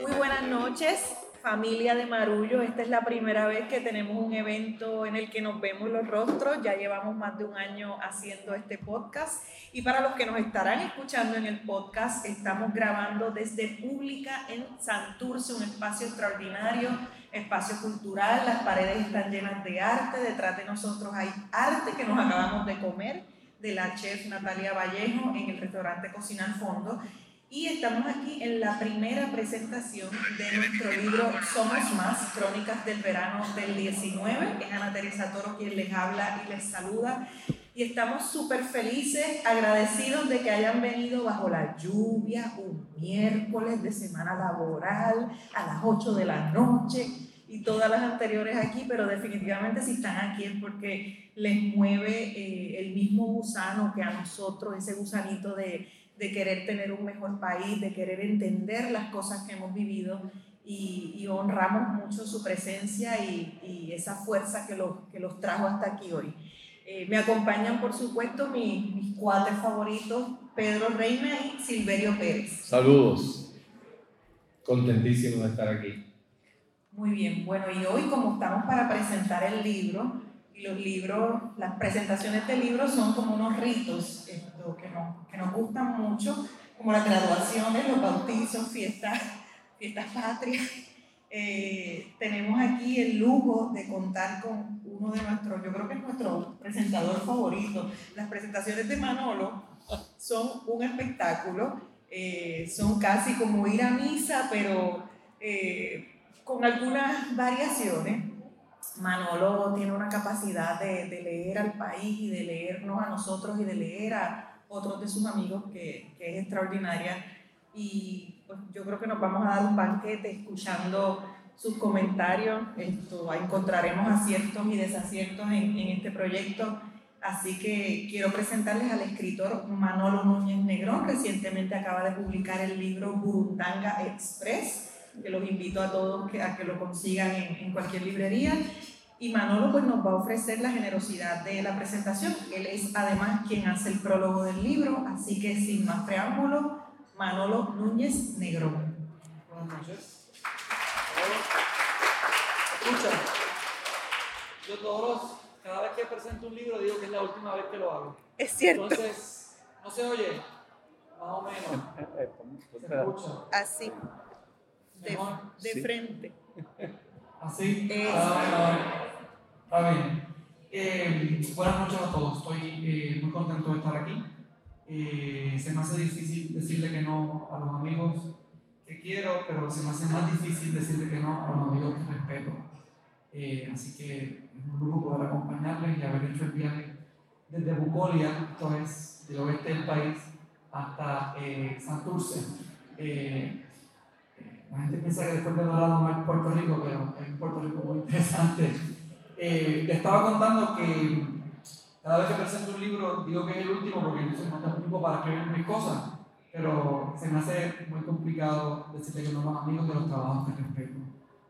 Muy buenas noches, familia de Marullo. Esta es la primera vez que tenemos un evento en el que nos vemos los rostros. Ya llevamos más de un año haciendo este podcast. Y para los que nos estarán escuchando en el podcast, estamos grabando desde Pública en Santurce, un espacio extraordinario, espacio cultural. Las paredes están llenas de arte. Detrás de nosotros hay arte que nos acabamos de comer de la chef Natalia Vallejo en el restaurante Cocina al Fondo. Y estamos aquí en la primera presentación de nuestro libro Somos Más, Crónicas del Verano del 19. Es Ana Teresa Toro quien les habla y les saluda. Y estamos súper felices, agradecidos de que hayan venido bajo la lluvia un miércoles de semana laboral a las 8 de la noche y todas las anteriores aquí, pero definitivamente si están aquí es porque les mueve eh, el mismo gusano que a nosotros, ese gusanito de de querer tener un mejor país, de querer entender las cosas que hemos vivido y, honramos mucho su presencia y, esa fuerza que los, que los trajo hasta aquí hoy. Eh, me acompañan, por supuesto, mis, mis cuates favoritos, Pedro Reina y Silverio Pérez. Saludos. Contentísimo de estar aquí. Muy bien, bueno, y hoy como estamos para presentar el libro, y los libros, las presentaciones de libros son como unos ritos esto, que, nos, que nos gustan mucho, como las graduaciones, los bautizos, fiestas, fiestas patrias. Eh, tenemos aquí el lujo de contar con uno de nuestros, yo creo que es nuestro presentador favorito. Las presentaciones de Manolo son un espectáculo, eh, son casi como ir a misa, pero eh, con algunas variaciones. Manolo tiene una capacidad de, de, leer al país y de leernos a nosotros y de leer a otros de sus amigos que, que es extraordinaria. Y pues, yo creo que nos vamos a dar un banquete escuchando sus comentarios. Esto, encontraremos aciertos y desaciertos en, en este proyecto. Así que quiero presentarles al escritor Manolo Núñez Negrón. Recientemente acaba de publicar el libro Burundanga Express que los invito a todos que, a que lo consigan en, en, cualquier librería. Y Manolo pues, nos va a ofrecer la generosidad de la presentación. Él es además quien hace el prólogo del libro, así que sin más preámbulo, Manolo Núñez Negro. Buenas noches. Escucha, yo todos cada vez que presento un libro digo que es la última vez que lo hago. Es cierto. Entonces, no se oye, más o menos. Se escucha. Así de, de sí. frente. Así. Ah, está bien. Eh, buenas noches a todos. Estoy eh, muy contento de estar aquí. Eh, se me hace difícil decirle que no a los amigos que quiero, pero se me hace más difícil decirle que no a los amigos que respeto. así que es un lujo poder acompañarles y haber hecho el viaje desde Bucolia, esto es del oeste del país, hasta Santurce. La gente piensa que después de Dorado no es Puerto Rico, pero es Puerto Rico muy interesante. Eh, estaba contando que cada vez que presento un libro digo que es el último porque yo soy más tiempo para escribir mis cosas, pero se me hace muy complicado decirle que no los amigos de los trabajos que respeto.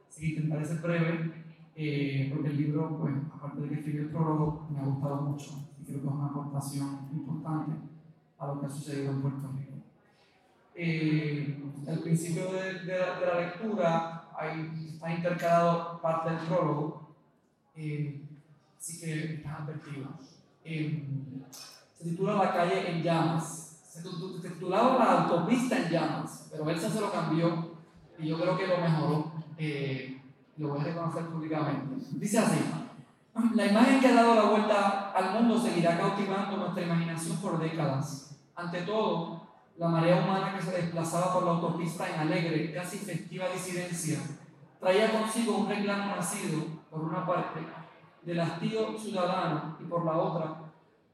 Así que intentaré ser breve, eh, porque el libro, pues, aparte de que escribí el prólogo, me ha gustado mucho y creo que es una aportación importante a lo que ha sucedido en Puerto Rico. Eh, al principio de, de, la, de la, lectura hay, está intercalado parte del prólogo, eh, así que están advertidos. Eh, se titula La calle en llamas, se titulaba La autopista en llamas, pero Elsa se lo cambió y yo creo que lo mejoró. Eh, lo voy a reconocer públicamente. Dice así. La imagen que ha dado la vuelta al mundo seguirá cautivando nuestra imaginación por décadas. Ante todo, la marea humana que se desplazaba por la autopista en alegre, casi festiva disidencia, traía consigo un reclamo nacido, por una parte, del hastío ciudadano y por la otra,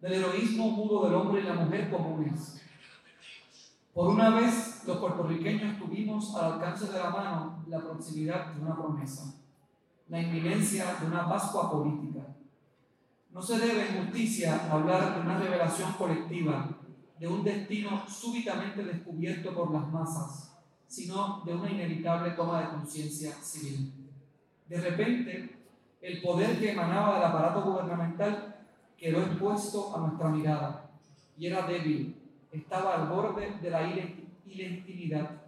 del heroísmo mudo del hombre y la mujer comunes. Por una vez, los puertorriqueños tuvimos al alcance de la mano la proximidad de una promesa, la inminencia de una Pascua política. No se debe en justicia hablar de una revelación colectiva, de un destino súbitamente descubierto por las masas, sino de una inevitable toma de conciencia civil. De repente, el poder que emanaba del aparato gubernamental quedó expuesto a nuestra mirada y era débil, estaba al borde de la ilegitimidad,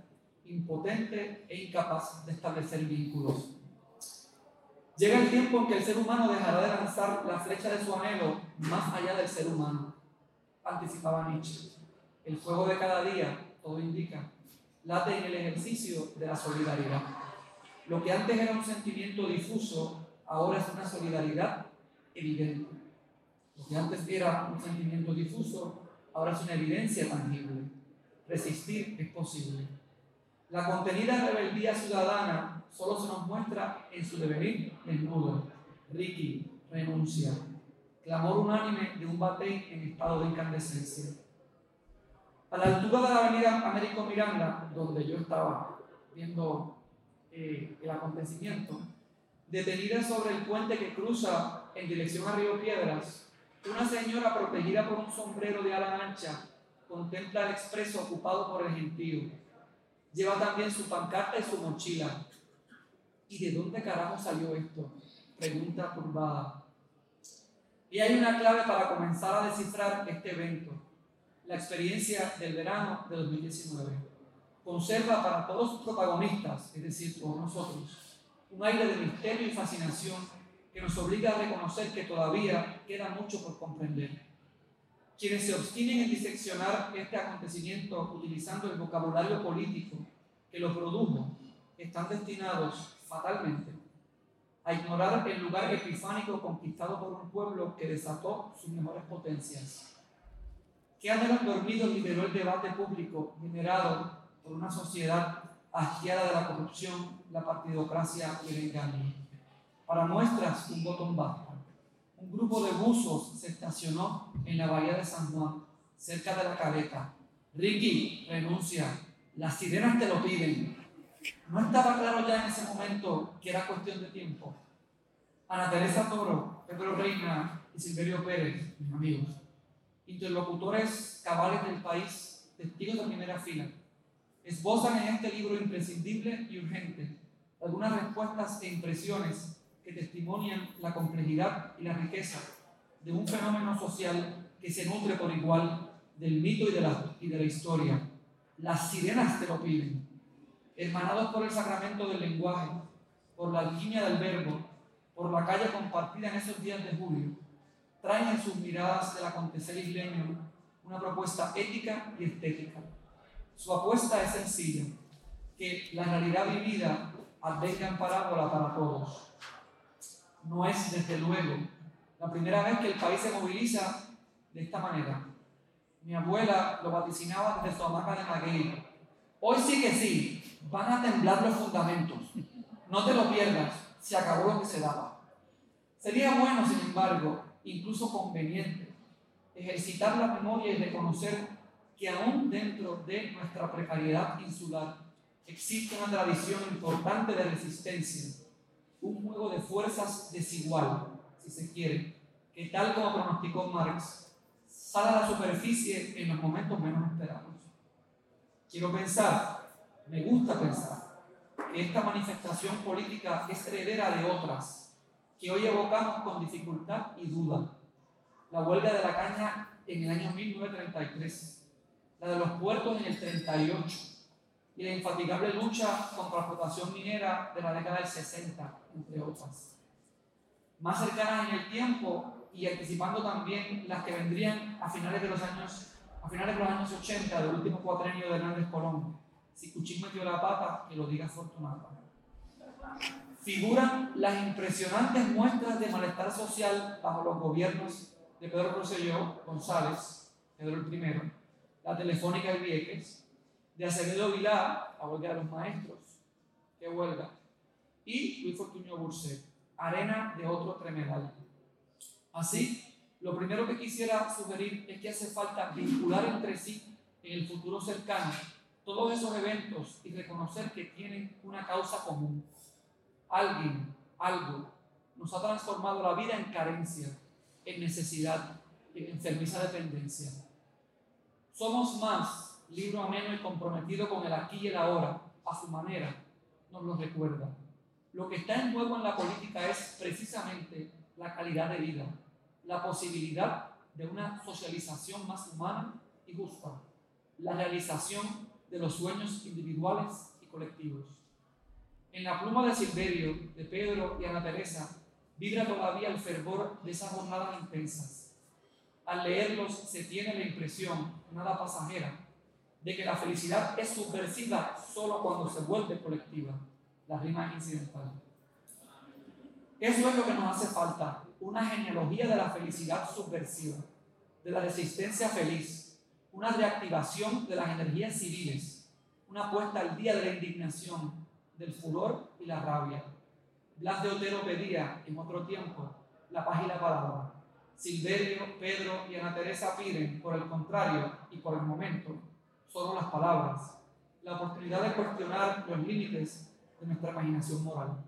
impotente e incapaz de establecer vínculos. Llega el tiempo en que el ser humano dejará de lanzar la flecha de su anhelo más allá del ser humano, anticipaba Nietzsche. El fuego de cada día, todo indica, late en el ejercicio de la solidaridad. Lo que antes era un sentimiento difuso, ahora es una solidaridad evidente. Lo que antes era un sentimiento difuso, ahora es una evidencia tangible. Resistir es posible. La contenida rebeldía ciudadana solo se nos muestra en su devenir desnudo. Ricky renuncia. Clamor unánime de un batey en estado de incandescencia. A la altura de la avenida Américo Miranda, donde yo estaba viendo eh, el acontecimiento, detenida sobre el puente que cruza en dirección a Río Piedras, una señora protegida por un sombrero de ala ancha contempla el expreso ocupado por el gentío. Lleva también su pancarta y su mochila. ¿Y de dónde carajo salió esto? Pregunta turbada. Y hay una clave para comenzar a descifrar este evento, la experiencia del verano de 2019. Conserva para todos sus protagonistas, es decir, por nosotros, un aire de misterio y fascinación que nos obliga a reconocer que todavía queda mucho por comprender. Quienes se obstinen en diseccionar este acontecimiento utilizando el vocabulario político que lo produjo están destinados fatalmente a ignorar el lugar epifánico conquistado por un pueblo que desató sus mejores potencias. ¿Qué anhelos dormidos liberó el debate público generado por una sociedad asqueada de la corrupción, la partidocracia y el engaño? Para muestras, un botón basta. Un grupo de buzos se estacionó en la bahía de San Juan, cerca de la caleta. Ricky, renuncia. Las sirenas te lo piden. No estaba claro ya en ese momento que era cuestión de tiempo. Ana Teresa Toro, Pedro Reina y Silverio Pérez, mis amigos, interlocutores cabales del país, testigos de primera fila, esbozan en este libro imprescindible y urgente algunas respuestas e impresiones que testimonian la complejidad y la riqueza de un fenómeno social que se nutre por igual del mito y de la, y de la historia. Las sirenas te lo piden, hermanados por el sacramento del lenguaje, por la alquimia del verbo, por la calle compartida en esos días de julio, traen en sus miradas del acontecer isleño una propuesta ética y estética. Su apuesta es sencilla, que la realidad vivida advenga en parábola para todos no es desde luego la primera vez que el país se moviliza de esta manera. Mi abuela lo vaticinaba desde su hamaca de maguey. Hoy sí que sí, van a temblar los fundamentos. No te lo pierdas, se acabó lo que se daba. Sería bueno, sin embargo, incluso conveniente, ejercitar la memoria y reconocer que aún dentro de nuestra precariedad insular existe una tradición importante de resistencia un juego de fuerzas desigual, si se quiere, que tal como pronosticó Marx, sale a la superficie en los momentos menos esperados. Quiero pensar, me gusta pensar, que esta manifestación política es heredera de otras, que hoy evocamos con dificultad y duda. La huelga de la caña en el año 1933, la de los puertos en el 38, y la infatigable lucha contra la explotación minera de la década del 60, entre otras. Más cercanas en el tiempo y anticipando también las que vendrían a finales de los años, a finales de los años 80, del último cuatrenio de Hernández Colón. Si Cuchín metió la pata, que lo diga Fortunato. Figuran las impresionantes muestras de malestar social bajo los gobiernos de Pedro Rosselló González, Pedro el I, la Telefónica de Vieques, de Acevedo Vilá, a huelga de los maestros, que huelga, y Luis Fortunio Burset, arena de otro tremedal. Así, lo primero que quisiera sugerir es que hace falta vincular entre sí en el futuro cercano todos esos eventos y reconocer que tienen una causa común. Alguien, algo, nos ha transformado la vida en carencia, en necesidad, en enfermiza dependencia. Somos más, libro ameno y comprometido con el aquí y el ahora, a su manera, nos lo recuerda. Lo que está en juego en la política es precisamente la calidad de vida, la posibilidad de una socialización más humana y justa, la realización de los sueños individuales y colectivos. En la pluma de Silverio, de Pedro y Ana Teresa vibra todavía el fervor de esas jornadas intensas. Al leerlos se tiene la impresión, nada pasajera, de que la felicidad es subversiva solo cuando se vuelve colectiva. La rima incidental. Eso es lo que nos hace falta, una genealogía de la felicidad subversiva, de la resistencia feliz, una reactivación de las energías civiles, una puesta al día de la indignación, del furor y la rabia. Blas de Otero pedía en otro tiempo la paz y la palabra. Silverio, Pedro y Ana Teresa piden, por el contrario y por el momento, solo las palabras, la oportunidad de cuestionar los límites de nuestra imaginación moral.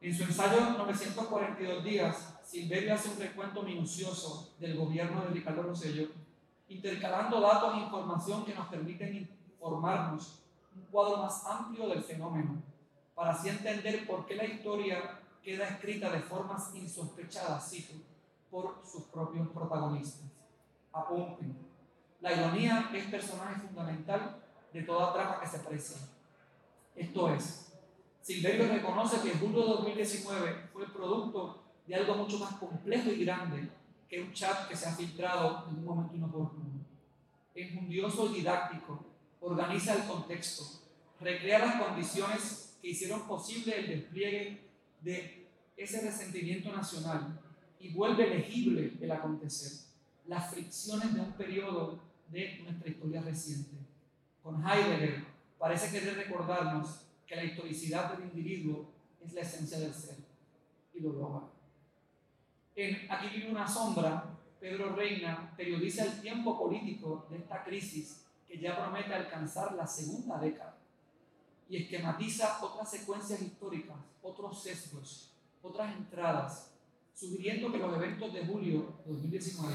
En su ensayo 942 días, Silverio hace un recuento minucioso del gobierno de Ricardo Rosello, intercalando datos e información que nos permiten informarnos un cuadro más amplio del fenómeno, para así entender por qué la historia queda escrita de formas insospechadas, cito, por sus propios protagonistas. Apunten. La ironía es personaje fundamental de toda trama que se aprecia. Esto es, Silverio reconoce que julio de 2019 fue el producto de algo mucho más complejo y grande que un chat que se ha filtrado en un momento inoportuno. Enjundioso y didáctico, organiza el contexto, recrea las condiciones que hicieron posible el despliegue de ese resentimiento nacional y vuelve legible el acontecer, las fricciones de un periodo de nuestra historia reciente. Con Heidegger parece querer recordarnos que la historicidad del individuo es la esencia del ser y lo logra. En Aquí vive una sombra, Pedro Reina periodiza el tiempo político de esta crisis que ya promete alcanzar la segunda década y esquematiza otras secuencias históricas, otros sesgos, otras entradas, sugiriendo que los eventos de julio de 2019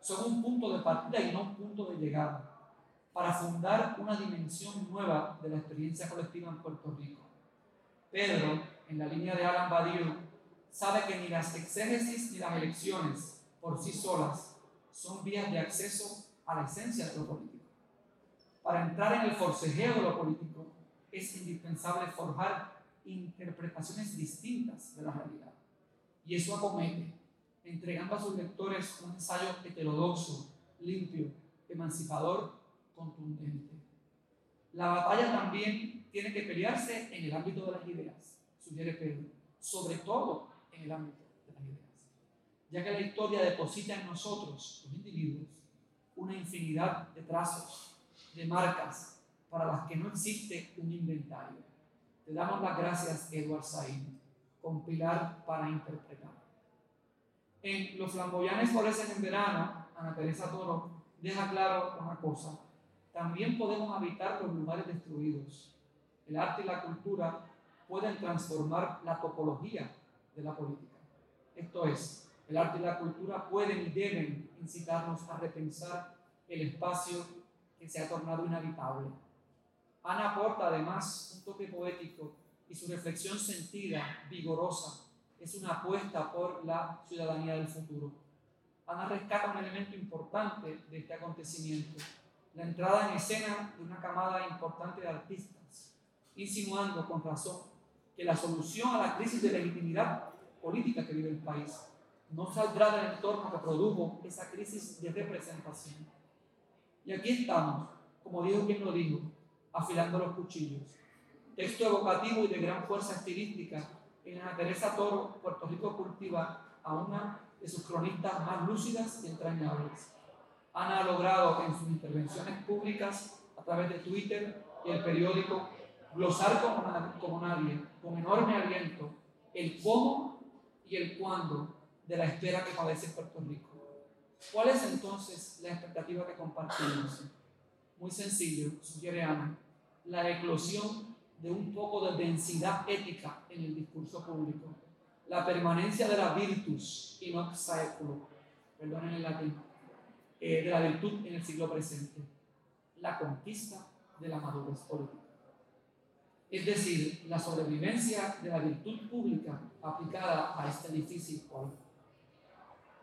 son un punto de partida y no un punto de llegada, para fundar una dimensión nueva de la experiencia colectiva en Puerto Rico. Pedro, en la línea de Alan Badiou, sabe que ni las exégesis ni las elecciones por sí solas son vías de acceso a la esencia de lo político. Para entrar en el forcejeo de lo político es indispensable forjar interpretaciones distintas de la realidad. Y eso acomete, entregando a sus lectores un ensayo heterodoxo, limpio, emancipador, contundente. La batalla también tiene que pelearse en el ámbito de las ideas, sugiere Pedro, sobre todo en el ámbito de las ideas, ya que la historia deposita en nosotros, los individuos, una infinidad de trazos de marcas para las que no existe un inventario. Te damos las gracias, Edward Said, compilar para interpretar. En Los flamboyanes florecen en verano, Ana Teresa Toro deja claro una cosa. También podemos habitar los lugares destruidos. El arte y la cultura pueden transformar la topología de la política. Esto es, el arte y la cultura pueden y deben incitarnos a repensar el espacio que se ha tornado inhabitable. Ana aporta además un toque poético y su reflexión sentida, vigorosa, es una apuesta por la ciudadanía del futuro. Ana rescata un elemento importante de este acontecimiento, la entrada en escena de una camada importante de artistas, insinuando con razón que la solución a la crisis de legitimidad política que vive el país no saldrá del entorno que produjo esa crisis de representación y aquí estamos, como dijo quien lo dijo, afilando los cuchillos. Texto evocativo y de gran fuerza estilística en Ana Teresa Toro, Puerto Rico cultiva a una de sus cronistas más lúcidas y entrañables. Ana ha logrado en sus intervenciones públicas a través de Twitter y el periódico glosar como, nadie, con enorme aliento, el cómo y el cuándo de la espera que padece Puerto Rico. ¿Cuál es entonces la expectativa que compartimos? Muy sencillo, sugiere Ana, la eclosión de un poco de densidad ética en el discurso público, la permanencia de la virtus in hoc saeculo, perdón en el latín, eh, de la virtud en el siglo presente, la conquista de la madurez política. Es decir, la sobrevivencia de la virtud pública aplicada a este difícil cual.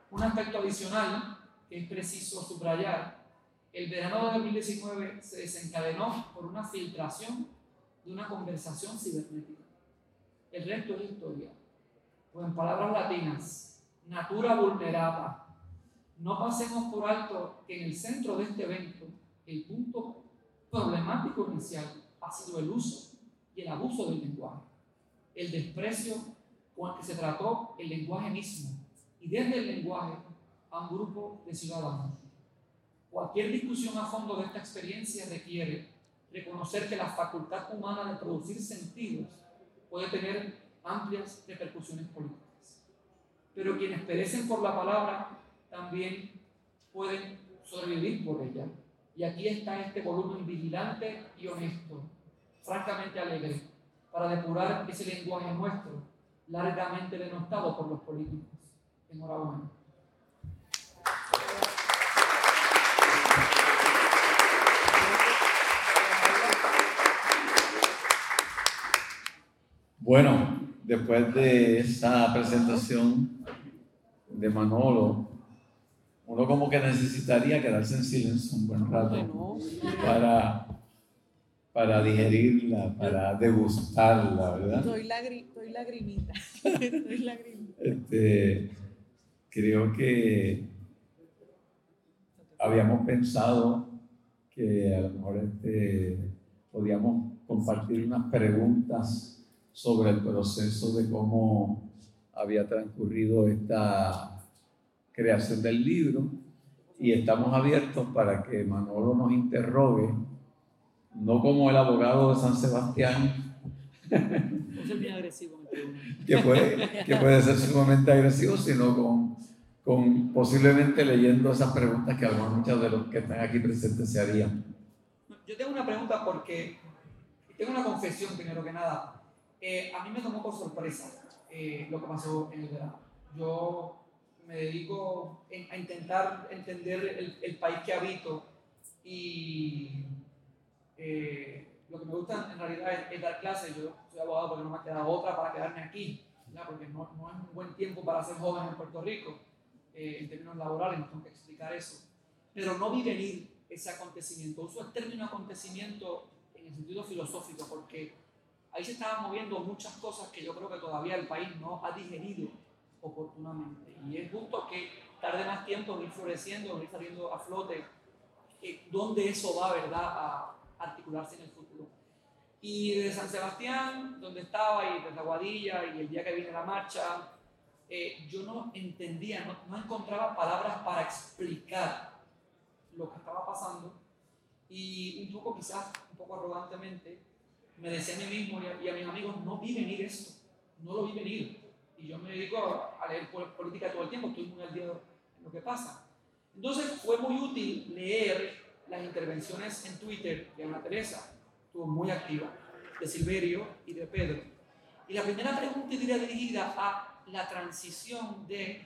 Un aspecto adicional que es preciso subrayar El verano de 2019 se desencadenó por una filtración de una conversación cibernética. El resto es historia. O en palabras latinas, natura vulnerada. No pasemos por alto que en el centro de este evento, el punto problemático inicial ha sido el uso y el abuso del lenguaje, el desprecio con el que se trató el lenguaje mismo y desde el lenguaje a un grupo de ciudadanos. Cualquier discusión a fondo de esta experiencia requiere reconocer que la facultad humana de producir sentidos puede tener amplias repercusiones políticas. Pero quienes perecen por la palabra también pueden sobrevivir por ella. Y aquí está este volumen vigilante y honesto, francamente alegre, para depurar ese lenguaje nuestro, largamente denostado por los políticos. Enhorabuena. Bueno, después de esa presentación de Manolo, uno como que necesitaría quedarse en silencio un buen rato para, para digerirla, para degustarla, ¿verdad? Estoy, lagri estoy lagrimita. estoy lagrimita. Este, creo que habíamos pensado que a lo mejor este, podíamos compartir unas preguntas sobre el proceso de cómo había transcurrido esta creación del libro y estamos abiertos para que Manolo nos interrogue, no como el abogado de San Sebastián, que, puede, que puede ser sumamente agresivo, sino con, con posiblemente leyendo esas preguntas que algunos muchos de los que están aquí presentes se harían. Yo tengo una pregunta porque tengo una confesión primero que nada. Eh, a mí me tomó por sorpresa eh, lo que pasó en el verano. Yo me dedico a intentar entender el, el, país que habito y eh, lo que me gusta en realidad es, dar clases. Yo soy abogado porque no me ha quedado otra para quedarme aquí, porque no, no, es un buen tiempo para ser joven en Puerto Rico en términos laborales, no tengo que explicar eso. Pero no vi venir ese acontecimiento. Uso el término acontecimiento en el sentido filosófico porque ahí se estaban moviendo muchas cosas que yo creo que todavía el país no ha digerido oportunamente. Y es justo que tarde más tiempo en ir floreciendo, en ir saliendo a flote, eh, dónde eso va, ¿verdad?, a articularse en el futuro. Y de San Sebastián, donde estaba, y de la Guadilla, y el día que vine la marcha, eh, yo no entendía, no, no encontraba palabras para explicar lo que estaba pasando. Y un poco, quizás, un poco arrogantemente, me decía a mí mismo y a, mis amigos, no vi venir esto, no lo vi venir. Y yo me dedico a, leer política todo el tiempo, estoy muy al día de lo que pasa. Entonces fue muy útil leer las intervenciones en Twitter de Ana Teresa, estuvo muy activa, de Silverio y de Pedro. Y la primera pregunta iría dirigida a la transición de,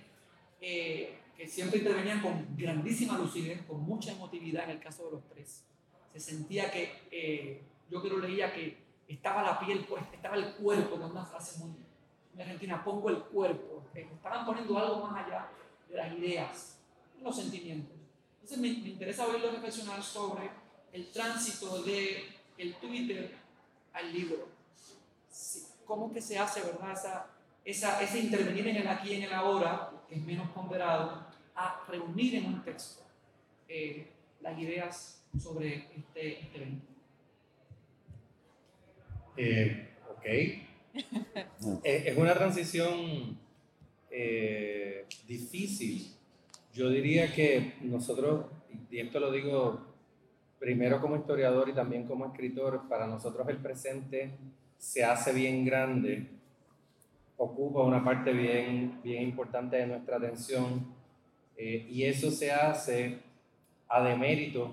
eh, que siempre intervenían con grandísima lucidez, con mucha emotividad en el caso de los tres. Se sentía que eh, yo que lo leía que estaba la piel, pues, estaba el cuerpo, con una frase muy, argentina, pongo el cuerpo, estaban poniendo algo más allá de las ideas, los sentimientos. Entonces me, interesa oírlo reflexionar sobre el tránsito de el Twitter al libro. ¿Cómo que se hace, verdad? Esa, esa, ese intervenir en el aquí y en el ahora, que es menos ponderado, a reunir en un texto eh, las ideas sobre este, este evento. Eh, ok. Eh, es una transición eh, difícil. Yo diría que nosotros, y esto lo digo primero como historiador y también como escritor, para nosotros el presente se hace bien grande, ocupa una parte bien, bien importante de nuestra atención y eso se hace a demérito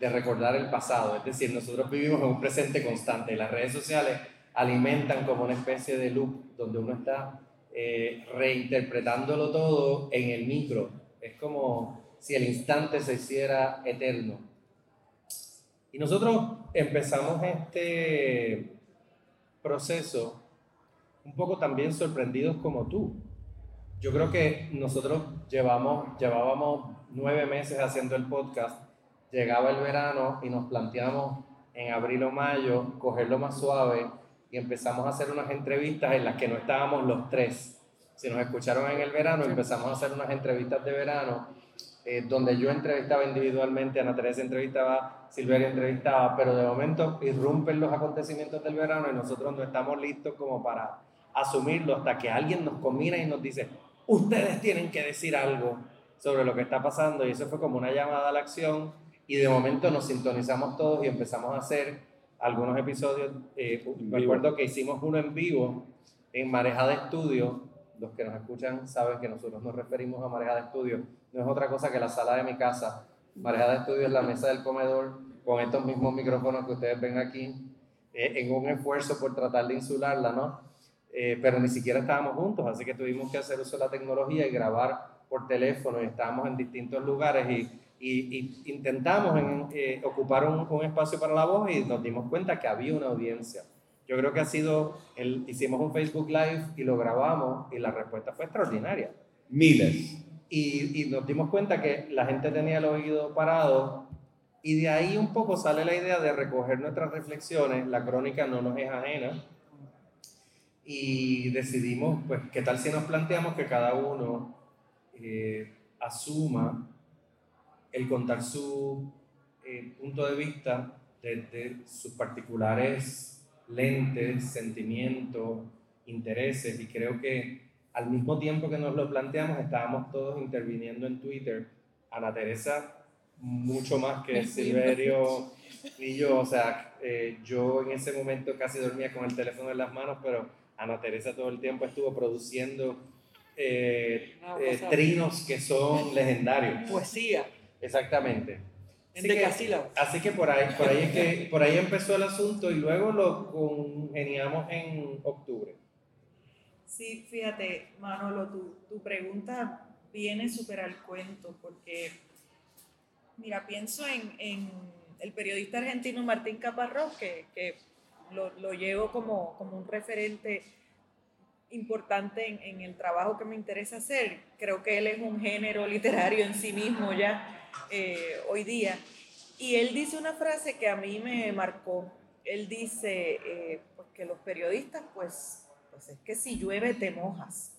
de recordar el pasado. Es decir, nosotros vivimos en un presente constante y las redes sociales alimentan como una especie de loop donde uno está eh, reinterpretándolo todo en el micro. Es como si el instante se hiciera eterno. Y nosotros empezamos este proceso un poco también sorprendidos como tú. Yo creo que nosotros llevamos, llevábamos nueve meses haciendo el podcast llegaba el verano y nos planteamos en abril o mayo cogerlo más suave y empezamos a hacer unas entrevistas en las que no estábamos los tres. Si nos escucharon en el verano, empezamos a hacer unas entrevistas de verano eh, donde yo entrevistaba individualmente, Ana Teresa entrevistaba, Silveria entrevistaba, pero de momento irrumpen los acontecimientos del verano y nosotros no estamos listos como para asumirlo hasta que alguien nos combina y nos dice, ustedes tienen que decir algo sobre lo que está pasando y eso fue como una llamada a la acción y de momento nos sintonizamos todos y empezamos a hacer algunos episodios. Eh, recuerdo que hicimos uno en vivo en Mareja de Estudio. Los que nos escuchan saben que nosotros nos referimos a Mareja de Estudio. No es otra cosa que la sala de mi casa. Mareja de Estudio es la mesa del comedor con estos mismos micrófonos que ustedes ven aquí, eh, en un esfuerzo por tratar de insularla, ¿no? Eh, pero ni siquiera estábamos juntos, así que tuvimos que hacer uso de la tecnología y grabar por teléfono y estábamos en distintos lugares y y, intentamos en, eh, ocupar un, un, espacio para la voz y nos dimos cuenta que había una audiencia. Yo creo que ha sido, el, hicimos un Facebook Live y lo grabamos y la respuesta fue extraordinaria. Miles. Y, y nos dimos cuenta que la gente tenía el oído parado y de ahí un poco sale la idea de recoger nuestras reflexiones, la crónica no nos es ajena, y decidimos, pues, ¿qué tal si nos planteamos que cada uno eh, asuma el contar su eh, punto de vista desde sus particulares lentes, sentimientos, intereses, y creo que al mismo tiempo que nos lo planteamos, estábamos todos interviniendo en Twitter. Ana Teresa, mucho más que Silverio y yo, o sea, eh, yo en ese momento casi dormía con el teléfono en las manos, pero Ana Teresa todo el tiempo estuvo produciendo eh, trinos que son legendarios. Poesía. Exactamente. Así que por ahí, por ahí es que por ahí empezó el asunto y luego lo congeniamos en octubre. Sí, fíjate, Manolo, tu, tu pregunta viene súper al cuento porque, mira, pienso en, en, el periodista argentino Martín Caparrós, que, que lo, lo, llevo como, como un referente importante en, en, el trabajo que me interesa hacer. Creo que él es un género literario en sí mismo ya eh, hoy día. Y él dice una frase que a mí me marcó. Él dice eh, pues que los periodistas, pues, pues es que si llueve te mojas.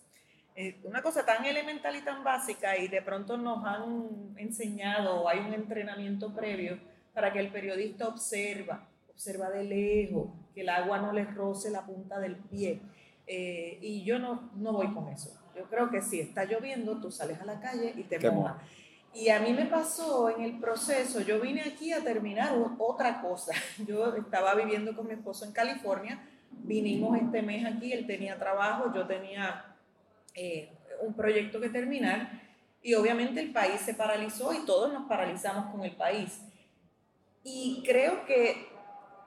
Eh, una cosa tan elemental y tan básica y de pronto nos han enseñado, hay un entrenamiento previo para que el periodista observa, observa de lejos, que el agua no le roce la punta del pie. Y yo no, no voy con eso. Yo creo que si está lloviendo, tú sales a la calle y te, mojas. Y a mí me pasó en el proceso, yo vine aquí a terminar otra cosa. Yo estaba viviendo con mi esposo en California, vinimos este mes aquí, él tenía trabajo, yo tenía eh, un proyecto que terminar y obviamente el país se paralizó y todos nos paralizamos con el país. Y creo que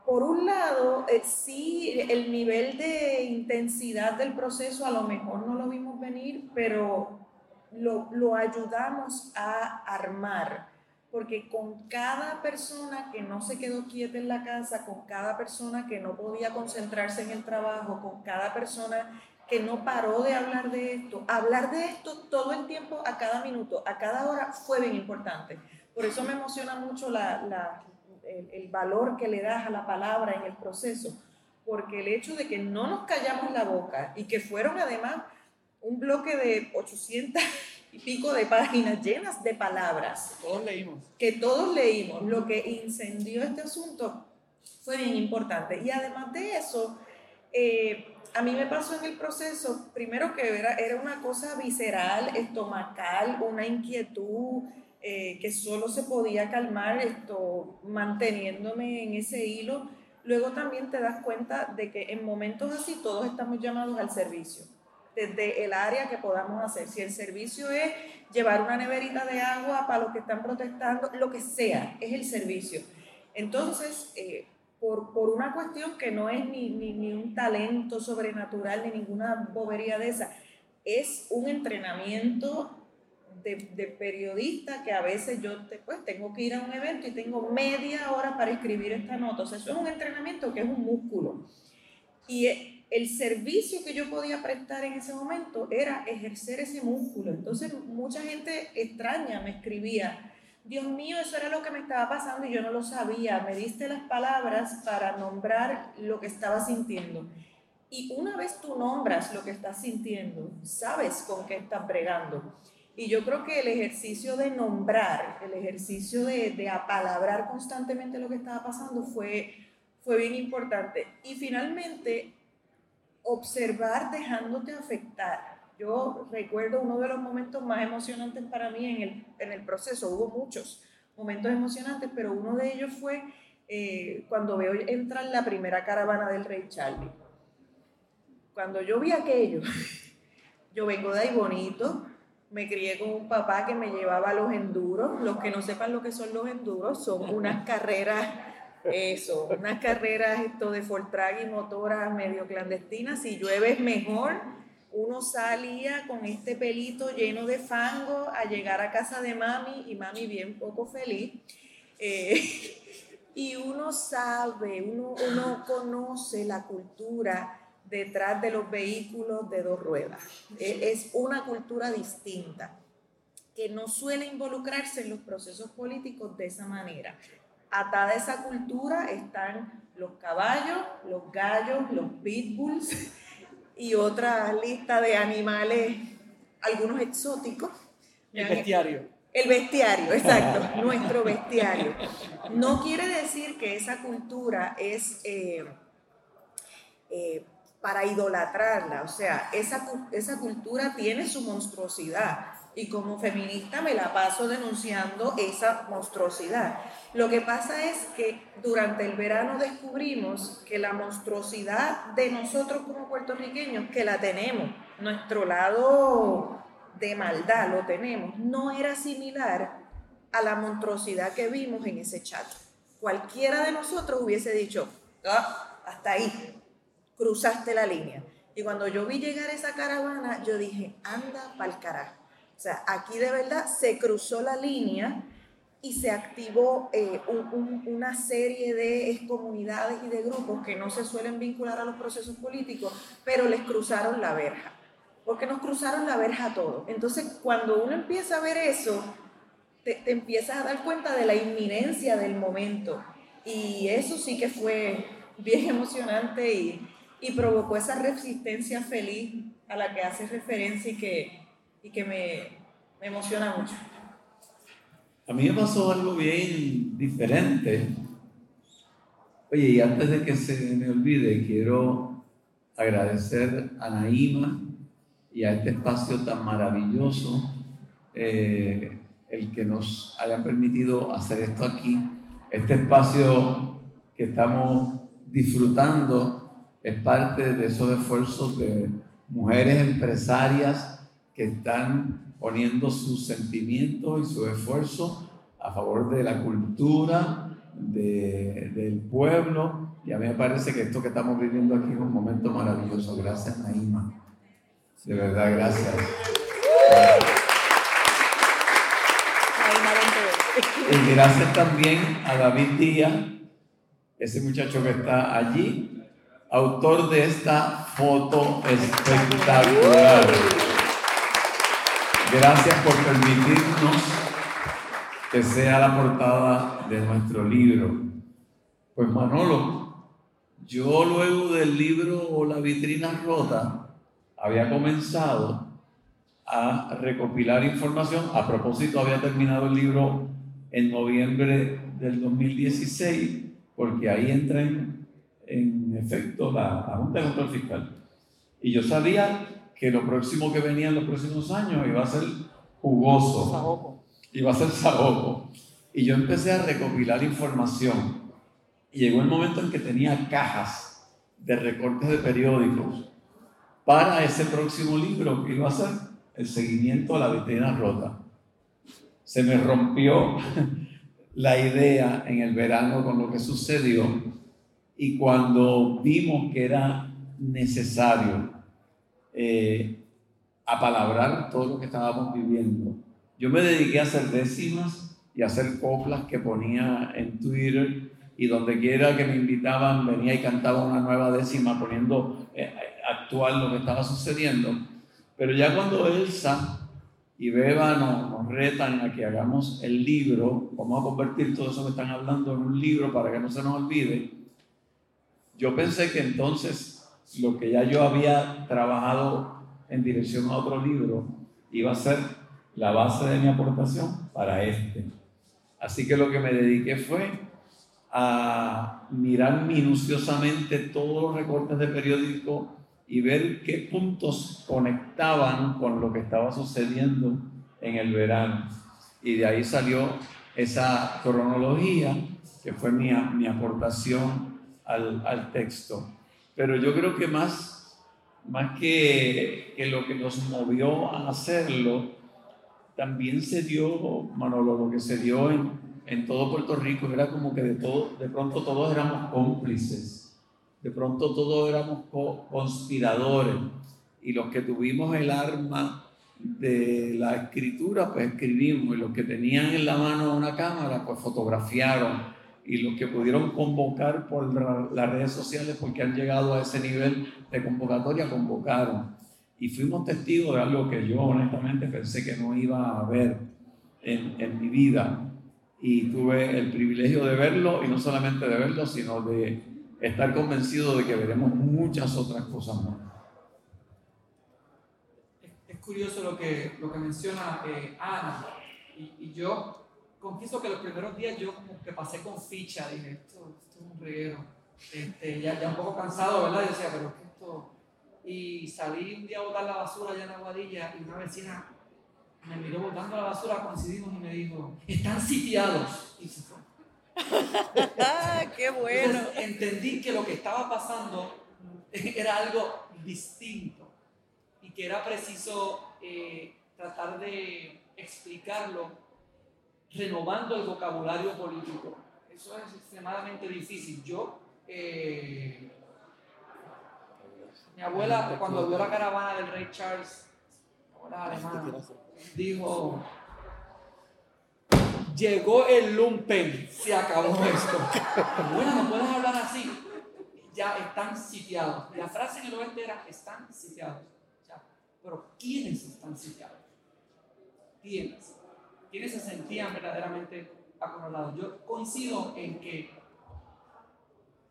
por un lado, eh, sí, el nivel de intensidad del proceso a lo mejor no lo vimos venir, pero lo, lo ayudamos a armar, porque con cada persona que no se quedó quieta en la casa, con cada persona que no podía concentrarse en el trabajo, con cada persona que no paró de hablar de esto, hablar de esto todo el tiempo, a cada minuto, a cada hora, fue bien importante. Por eso me emociona mucho la, la, el, el, valor que le das a la palabra en el proceso, porque el hecho de que no nos callamos la boca y que fueron además un bloque de 800 y pico de páginas llenas de palabras. Todos leímos. Que todos leímos. Lo que incendió este asunto fue bien importante. Y además de eso, eh, a mí me pasó en el proceso, primero que era, era una cosa visceral, estomacal, una inquietud eh, que solo se podía calmar esto manteniéndome en ese hilo. Luego también te das cuenta de que en momentos así todos estamos llamados al servicio desde el área que podamos hacer. Si el servicio es llevar una neverita de agua para los que están protestando, lo que sea, es el servicio. Entonces, eh, por, por, una cuestión que no es ni, ni, ni, un talento sobrenatural ni ninguna bobería de esa, es un entrenamiento de, de periodista que a veces yo pues, tengo que ir a un evento y tengo media hora para escribir esta nota. O sea, eso es un entrenamiento que es un músculo. Y el servicio que yo podía prestar en ese momento era ejercer ese músculo. Entonces mucha gente extraña me escribía Dios mío, eso era lo que me estaba pasando y yo no lo sabía. Me diste las palabras para nombrar lo que estaba sintiendo. Y una vez tú nombras lo que estás sintiendo, sabes con qué estás bregando. Y yo creo que el ejercicio de nombrar, el ejercicio de, de apalabrar constantemente lo que estaba pasando fue, fue bien importante. Y finalmente, observar dejándote afectar. Yo recuerdo uno de los momentos más emocionantes para mí en el, en el proceso. Hubo muchos momentos emocionantes, pero uno de ellos fue eh, cuando veo entrar la primera caravana del rey Charlie. Cuando yo vi aquello, yo vengo de ahí bonito, me crié con un papá que me llevaba a los enduros. Los que no sepan lo que son los enduros, son unas carreras, eso, unas carreras esto de Fortrag y motoras medio clandestinas. Si llueve es mejor. Uno salía con este pelito lleno de fango a llegar a casa de mami y mami bien poco feliz. Eh, y uno sabe, uno, uno conoce la cultura detrás de los vehículos de dos ruedas. E, es una cultura distinta que no suele involucrarse en los procesos políticos de esa manera. Atada a esa cultura están los caballos, los gallos, los pitbulls y otra lista de animales, algunos exóticos. El bestiario. El bestiario, exacto, nuestro bestiario. No quiere decir que esa cultura es eh, eh, para idolatrarla. O sea, esa, esa cultura tiene su monstruosidad y como feminista me la paso denunciando esa monstruosidad. Lo que pasa es que durante el verano descubrimos que la monstruosidad de nosotros como puertorriqueños, que la tenemos, nuestro lado de maldad lo tenemos, no era similar a la monstruosidad que vimos en ese chat. Cualquiera de nosotros hubiese dicho, ah, hasta ahí, cruzaste la línea. Y cuando yo vi llegar esa caravana, yo dije, anda pa'l carajo. O sea, aquí de verdad se cruzó la línea y se activó eh, una serie de comunidades y de grupos que no se suelen vincular a los procesos políticos, pero les cruzaron la verja. Porque nos cruzaron la verja a todos. Entonces, cuando uno empieza a ver eso, te, te empiezas a dar cuenta de la inminencia del momento. Y eso sí que fue bien emocionante y, y provocó esa resistencia feliz a la que hace referencia y que, y que me, me emociona mucho. A mí me pasó algo bien diferente. Oye, y antes de que se me olvide, quiero agradecer a Naima y a este espacio tan maravilloso eh, el que nos hayan permitido hacer esto aquí. Este espacio que estamos disfrutando es parte de esos esfuerzos de mujeres empresarias que están poniendo sus sentimientos y su esfuerzo a favor de la cultura, del pueblo. Y a mí me parece que esto que estamos viviendo aquí es un momento maravilloso. Gracias, Naima. De verdad, gracias. Y gracias también a David Díaz, ese muchacho que está allí, autor de esta foto espectacular. Gracias por permitirnos que sea la portada de nuestro libro. Pues Manolo, yo luego del libro La vitrina rota había comenzado a recopilar información. A propósito, había terminado el libro en noviembre del 2016, porque ahí entra en efecto la, Junta de Control Fiscal. Y yo sabía que lo próximo que venía en los próximos años iba a ser jugoso, iba a ser saboco. Y yo empecé a recopilar información. Y llegó el momento en que tenía cajas de recortes de periódicos para ese próximo libro que iba a ser el seguimiento a la vitrina rota. Se me rompió la idea en el verano con lo que sucedió y cuando vimos que era necesario eh, apalabrar todo lo que estábamos viviendo, yo me dediqué a hacer décimas y a hacer coplas que ponía en Twitter y donde quiera que me invitaban venía y cantaba una nueva décima poniendo eh, actual lo que estaba sucediendo. Pero ya cuando Elsa y Beba nos, nos retan a que hagamos el libro, vamos a convertir todo eso que están hablando en un libro para que no se nos olvide, yo pensé que entonces lo que ya yo había trabajado en dirección a otro libro iba a ser la base de mi aportación para este. Así que lo que me dediqué fue a mirar minuciosamente todos los recortes de periódico y ver qué puntos conectaban con lo que estaba sucediendo en el verano. Y de ahí salió esa cronología que fue mi, mi aportación al, al, texto. Pero yo creo que más, más que, que lo que nos movió a hacerlo, también se dio, Manolo, lo que se dio en, en todo Puerto Rico, era como que de, todo, de pronto todos éramos cómplices de pronto todos éramos conspiradores y los que tuvimos el arma de la escritura, pues escribimos, y los que tenían en la mano una cámara, pues fotografiaron, y los que pudieron convocar por las redes sociales, porque han llegado a ese nivel de convocatoria, convocaron. Y fuimos testigos de algo que yo honestamente pensé que no iba a haber en, en mi vida. Y tuve el privilegio de verlo, y no solamente de verlo, sino de estar convencido de que veremos muchas otras cosas más. Es, curioso lo que, lo que menciona eh, Ana, y, yo confieso que los primeros días yo como que pasé con ficha, dije, esto, esto es un reguero, este, ya, ya un poco cansado, ¿verdad? Yo decía, pero ¿qué esto? Y salí un día a botar la basura allá en Aguadilla y una vecina me miró botando la basura, coincidimos y me dijo, están sitiados. Y se fue. ¡Qué bueno! entendí que lo que estaba pasando era algo distinto y que era preciso eh, tratar de explicarlo renovando el vocabulario político. Eso es extremadamente difícil. Yo, eh, mi abuela, cuando vio la caravana del rey Charles, abuela alemana, dijo, llegó el lumpen, se acabó esto. Bueno, no puedes hablar así. Ya están sitiados. La frase en el oeste era, están sitiados. pero ¿quiénes están sitiados? ¿Quiénes? ¿Quiénes se sentían verdaderamente acorralados? Yo coincido en que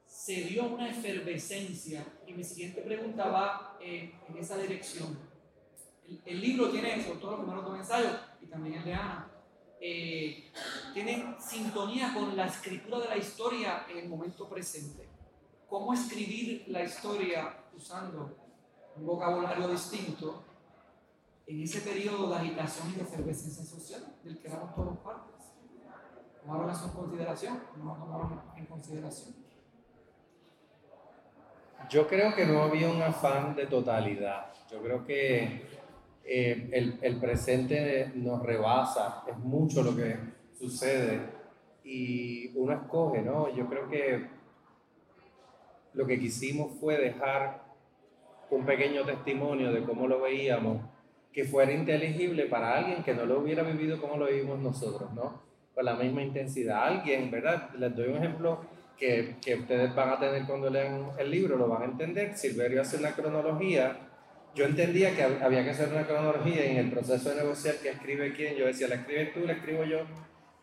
se dio una efervescencia y mi siguiente pregunta va en esa dirección. El, libro tiene, sobre todo los primeros dos ensayos y también el de Ana, eh, tiene sintonía con la escritura de la historia en el momento presente. Cómo escribir la historia usando un vocabulario distinto en ese periodo de agitación y de efervescencia social del que éramos todos partes. ¿Tomaron eso en consideración? ¿No lo tomaron en consideración? Yo creo que no había un afán de totalidad. Yo creo que eh, el, el, presente nos rebasa, es mucho lo que sucede y uno escoge, ¿no? Yo creo que lo que quisimos fue dejar un pequeño testimonio de cómo lo veíamos, que fuera inteligible para alguien que no lo hubiera vivido como lo vivimos nosotros, ¿no? Con la misma intensidad. Alguien, ¿verdad? Les doy un ejemplo que, que ustedes van a tener cuando lean el libro, lo van a entender. Silverio hace una cronología yo entendía que había que hacer una cronología en el proceso de negociar que escribe quién. Yo decía, la escribes tú, la escribo yo.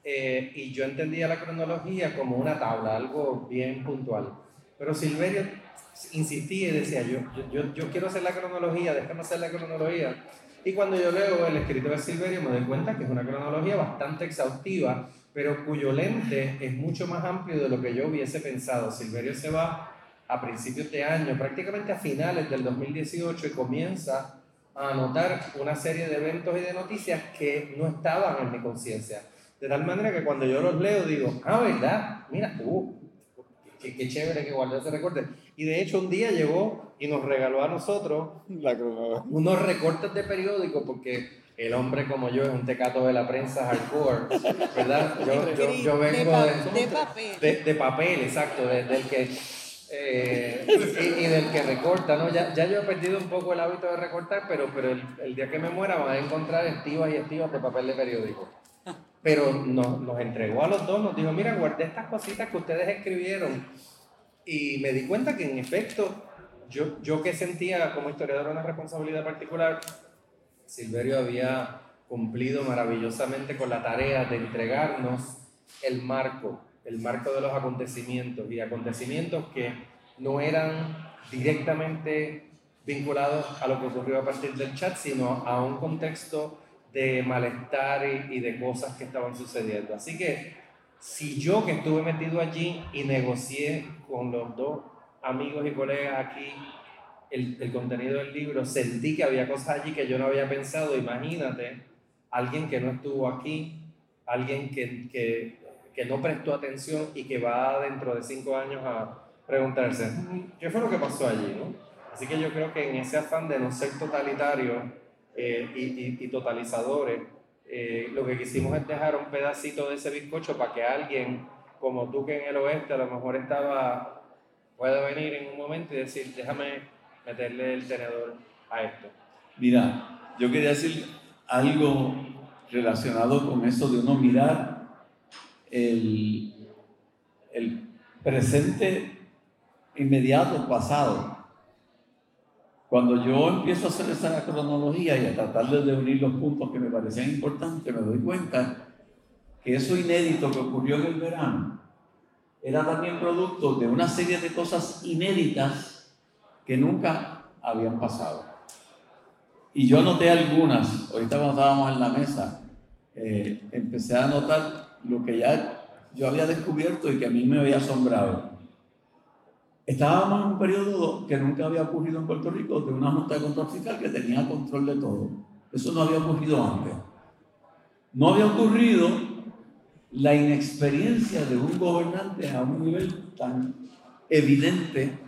Eh, y yo entendía la cronología como una tabla, algo bien puntual. Pero Silverio insistía y decía, yo, yo, yo quiero hacer la cronología, déjame hacer la cronología. Y cuando yo leo el escrito de Silverio me doy cuenta que es una cronología bastante exhaustiva, pero cuyo lente es mucho más amplio de lo que yo hubiese pensado. Silverio se va a principios de año, prácticamente a finales del 2018, y comienza a anotar una serie de eventos y de noticias que no estaban en mi conciencia. De tal manera que cuando yo los leo digo, ah, ¿verdad? Mira, uh, qué, qué, chévere que guardé ese recorte. Y de hecho un día llegó y nos regaló a nosotros unos recortes de periódico porque el hombre como yo es un tecato de la prensa hardcore, ¿verdad? Yo, yo, vengo de, papel. De, papel, exacto, del que eh, y, del que recorta, ¿no? Ya, ya, yo he perdido un poco el hábito de recortar, pero, pero el, el día que me muera van a encontrar estivas y estivas de papel de periódico. Pero nos, nos entregó a los dos, nos dijo, mira, guardé estas cositas que ustedes escribieron. Y me di cuenta que en efecto, yo, yo que sentía como historiador una responsabilidad particular, Silverio había cumplido maravillosamente con la tarea de entregarnos el marco, el marco de los acontecimientos y acontecimientos que no eran directamente vinculados a lo que ocurrió a partir del chat, sino a un contexto de malestar y, de cosas que estaban sucediendo. Así que si yo que estuve metido allí y negocié con los dos amigos y colegas aquí el, contenido del libro, sentí que había cosas allí que yo no había pensado, imagínate, alguien que no estuvo aquí, alguien que, que, no prestó atención y que va dentro de cinco años a preguntarse, ¿qué fue lo que pasó allí? ¿no? Así que yo creo que en ese afán de no ser totalitario eh, y, totalizadores, eh, lo que quisimos es dejar un pedacito de ese bizcocho para que alguien como tú que en el oeste a lo mejor estaba, pueda venir en un momento y decir, déjame meterle el tenedor a esto. Mira, yo quería decir algo relacionado con eso de uno mirar el, el presente inmediato pasado. Cuando yo empiezo a hacer esa cronología y a tratar de unir los puntos que me parecían importantes, me doy cuenta que eso inédito que ocurrió en el verano era también producto de una serie de cosas inéditas que nunca habían pasado. Y yo anoté algunas, ahorita cuando estábamos en la mesa, eh, empecé a anotar lo que ya yo había descubierto y que a mí me había asombrado. Estábamos en un periodo que nunca había ocurrido en Puerto Rico de una Junta de Control Fiscal que tenía control de todo. Eso no había ocurrido antes. No había ocurrido la inexperiencia de un gobernante a un nivel tan evidente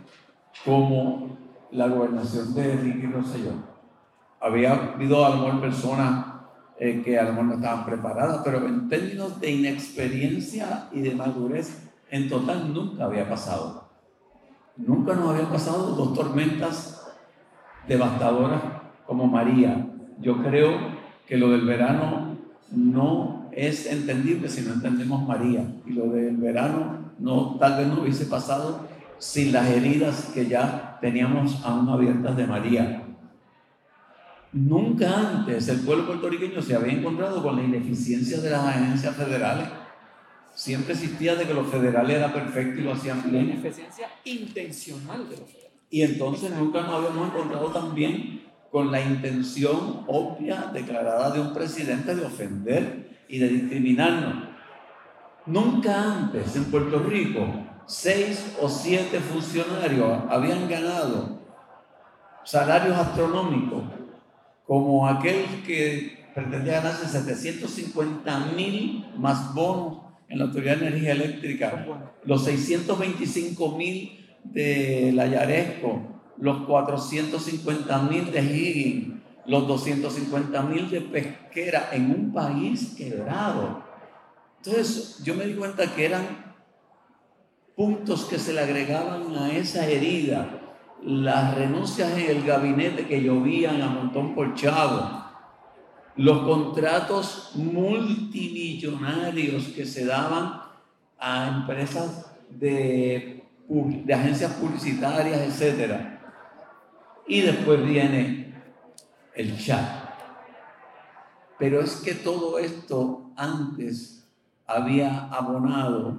como la gobernación de Ricky Rosselló. Había habido a lo mejor personas eh, que a lo mejor no estaban preparadas, pero en términos de inexperiencia y de madurez, en total nunca había pasado. Nunca nos habían pasado dos tormentas devastadoras como María. Yo creo que lo del verano no es entendible si no entendemos María. Y lo del verano no, tal vez no hubiese pasado sin las heridas que ya teníamos aún abiertas de María. Nunca antes el pueblo puertorriqueño se había encontrado con la ineficiencia de las agencias federales Siempre existía de que los federales era perfecto y lo hacían bien. Ineficiencia intencional de los federales. Y entonces nunca nos habíamos encontrado también con la intención obvia declarada de un presidente de ofender y de discriminarnos. Nunca antes en Puerto Rico seis o siete funcionarios habían ganado salarios astronómicos como aquel que pretendía ganarse 750 mil más bonos en la Autoridad de Energía Eléctrica, los 625 mil de la Yaresco, los 450 mil de Higgins, los 250 mil de Pesquera en un país quebrado. Entonces yo me di cuenta que eran puntos que se le agregaban a esa herida, las renuncias en el gabinete que llovían a montón por chavo, los contratos multimillonarios que se daban a empresas de, de agencias publicitarias, etc. Y después viene el chat. Pero es que todo esto antes había abonado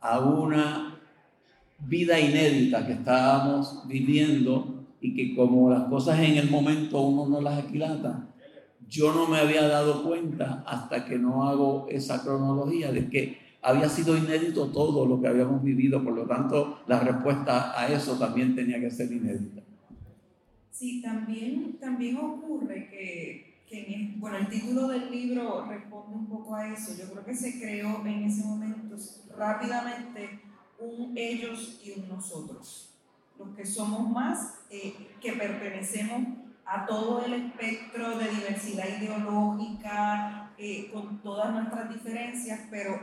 a una vida inédita que estábamos viviendo y que como las cosas en el momento uno no las aquilata, yo no me había dado cuenta hasta que no hago esa cronología de que había sido inédito todo lo que habíamos vivido, por lo tanto la respuesta a eso también tenía que ser inédita. Sí, también, también ocurre que, que bueno, el título del libro responde un poco a eso. Yo creo que se creó en ese momento rápidamente un ellos y un nosotros. Los que somos más, eh, que pertenecemos a todo el espectro de diversidad ideológica, eh, con todas nuestras diferencias, pero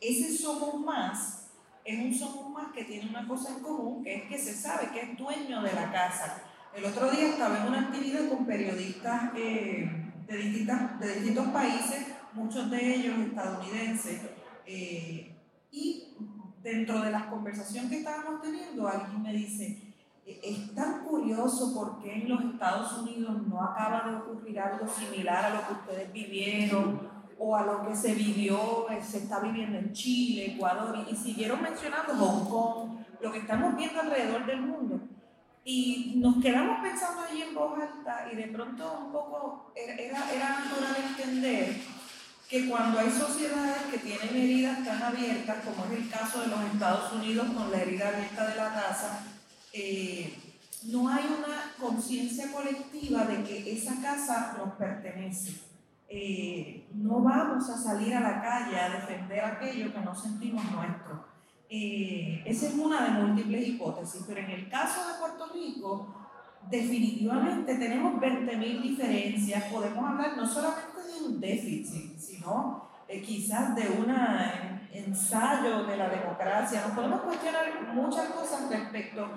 ese somos más es un somos más que tiene una cosa en común, que es que se sabe que es dueño de la casa. El otro día estaba en una actividad con periodistas eh, de, distintas, de distintos países, muchos de ellos estadounidenses, eh, y dentro de las conversaciones que estábamos teniendo, alguien me dice, es tan curioso porque en los Estados Unidos no acaba de ocurrir algo similar a lo que ustedes vivieron o a lo que se vivió, eh, se está viviendo en Chile, Ecuador, y, siguieron mencionando Hong Kong, lo que estamos viendo alrededor del mundo. Y nos quedamos pensando allí en voz alta y de pronto un poco era, era natural entender que cuando hay sociedades que tienen heridas tan abiertas, como es el caso de los Estados Unidos con la herida abierta de la casa, eh, no hay una conciencia colectiva de que esa casa nos pertenece. Eh, no vamos a salir a la calle a defender aquello que no sentimos nuestro. Eh, esa es una de múltiples hipótesis, pero en el caso de Puerto Rico, definitivamente tenemos 20.000 diferencias. Podemos hablar no solamente de un déficit, sino quizás de un ensayo de la democracia. Nos podemos cuestionar muchas cosas respecto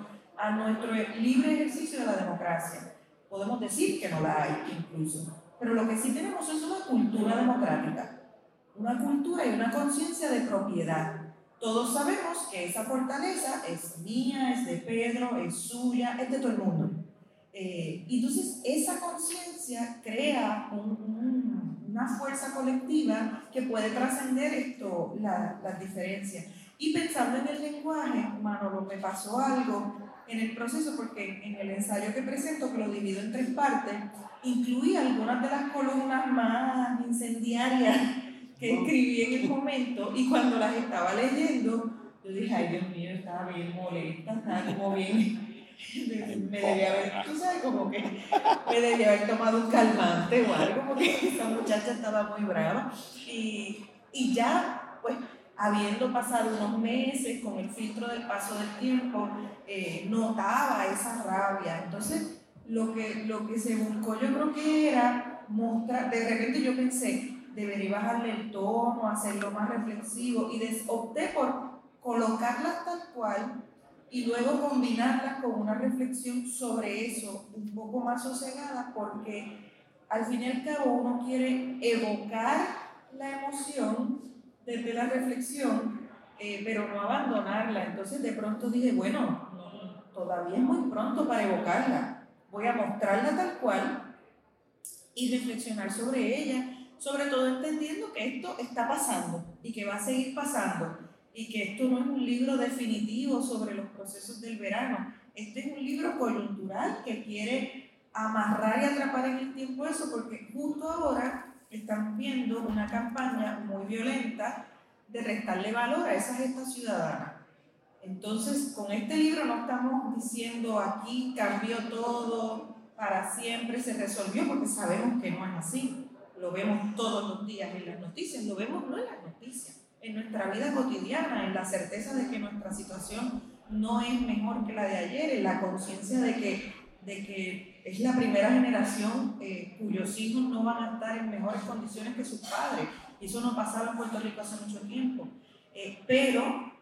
a nuestro libre ejercicio de la democracia. Podemos decir que no la hay incluso, pero lo que sí tenemos es una cultura democrática, una cultura y una conciencia de propiedad. Todos sabemos que esa fortaleza es mía, es de Pedro, es suya, es de todo el mundo. Eh, entonces, esa conciencia crea una fuerza colectiva que puede trascender esto, las diferencias. Y pensando en el lenguaje, Manolo, me pasó algo en el proceso porque en el ensayo que presento, que lo divido en tres partes, incluí algunas de las columnas más incendiarias que escribí en el momento y cuando las estaba leyendo, yo dije, ay Dios mío, estaba bien molesta, estaba como bien... Me debía haber, tú sabes, como que me debía haber tomado un calmante o algo, porque esa muchacha estaba muy brava. Y, y ya, pues, habiendo pasado unos meses con el filtro del paso del tiempo, eh, notaba esa rabia. Entonces, lo que, lo que se buscó yo creo que era mostrar, de repente yo pensé, debería bajarle el tono, hacerlo más reflexivo y opté por colocarlas tal cual y luego combinarlas con una reflexión sobre eso un poco más sosegada porque al fin y al cabo uno quiere evocar la emoción desde la reflexión, eh, pero no abandonarla. Entonces de pronto dije, bueno, todavía es muy pronto para evocarla. Voy a mostrarla tal cual y reflexionar sobre ella, sobre todo entendiendo que esto está pasando y que va a seguir pasando y que esto no es un libro definitivo sobre los procesos del verano. Este es un libro coyuntural que quiere amarrar y atrapar en el tiempo eso, porque justo ahora estamos viendo una campaña muy violenta de restarle valor a esa gesta ciudadana. Entonces, con este libro no estamos diciendo aquí cambió todo para siempre, se resolvió, porque sabemos que no es así. Lo vemos todos los días en las noticias, lo vemos no en las noticias, en nuestra vida cotidiana, en la certeza de que nuestra situación no es mejor que la de ayer, en la conciencia de que, de que es la primera generación eh, cuyos hijos no van a estar en mejores condiciones que sus padres. Eso no pasaba en Puerto Rico hace mucho tiempo. Eh, pero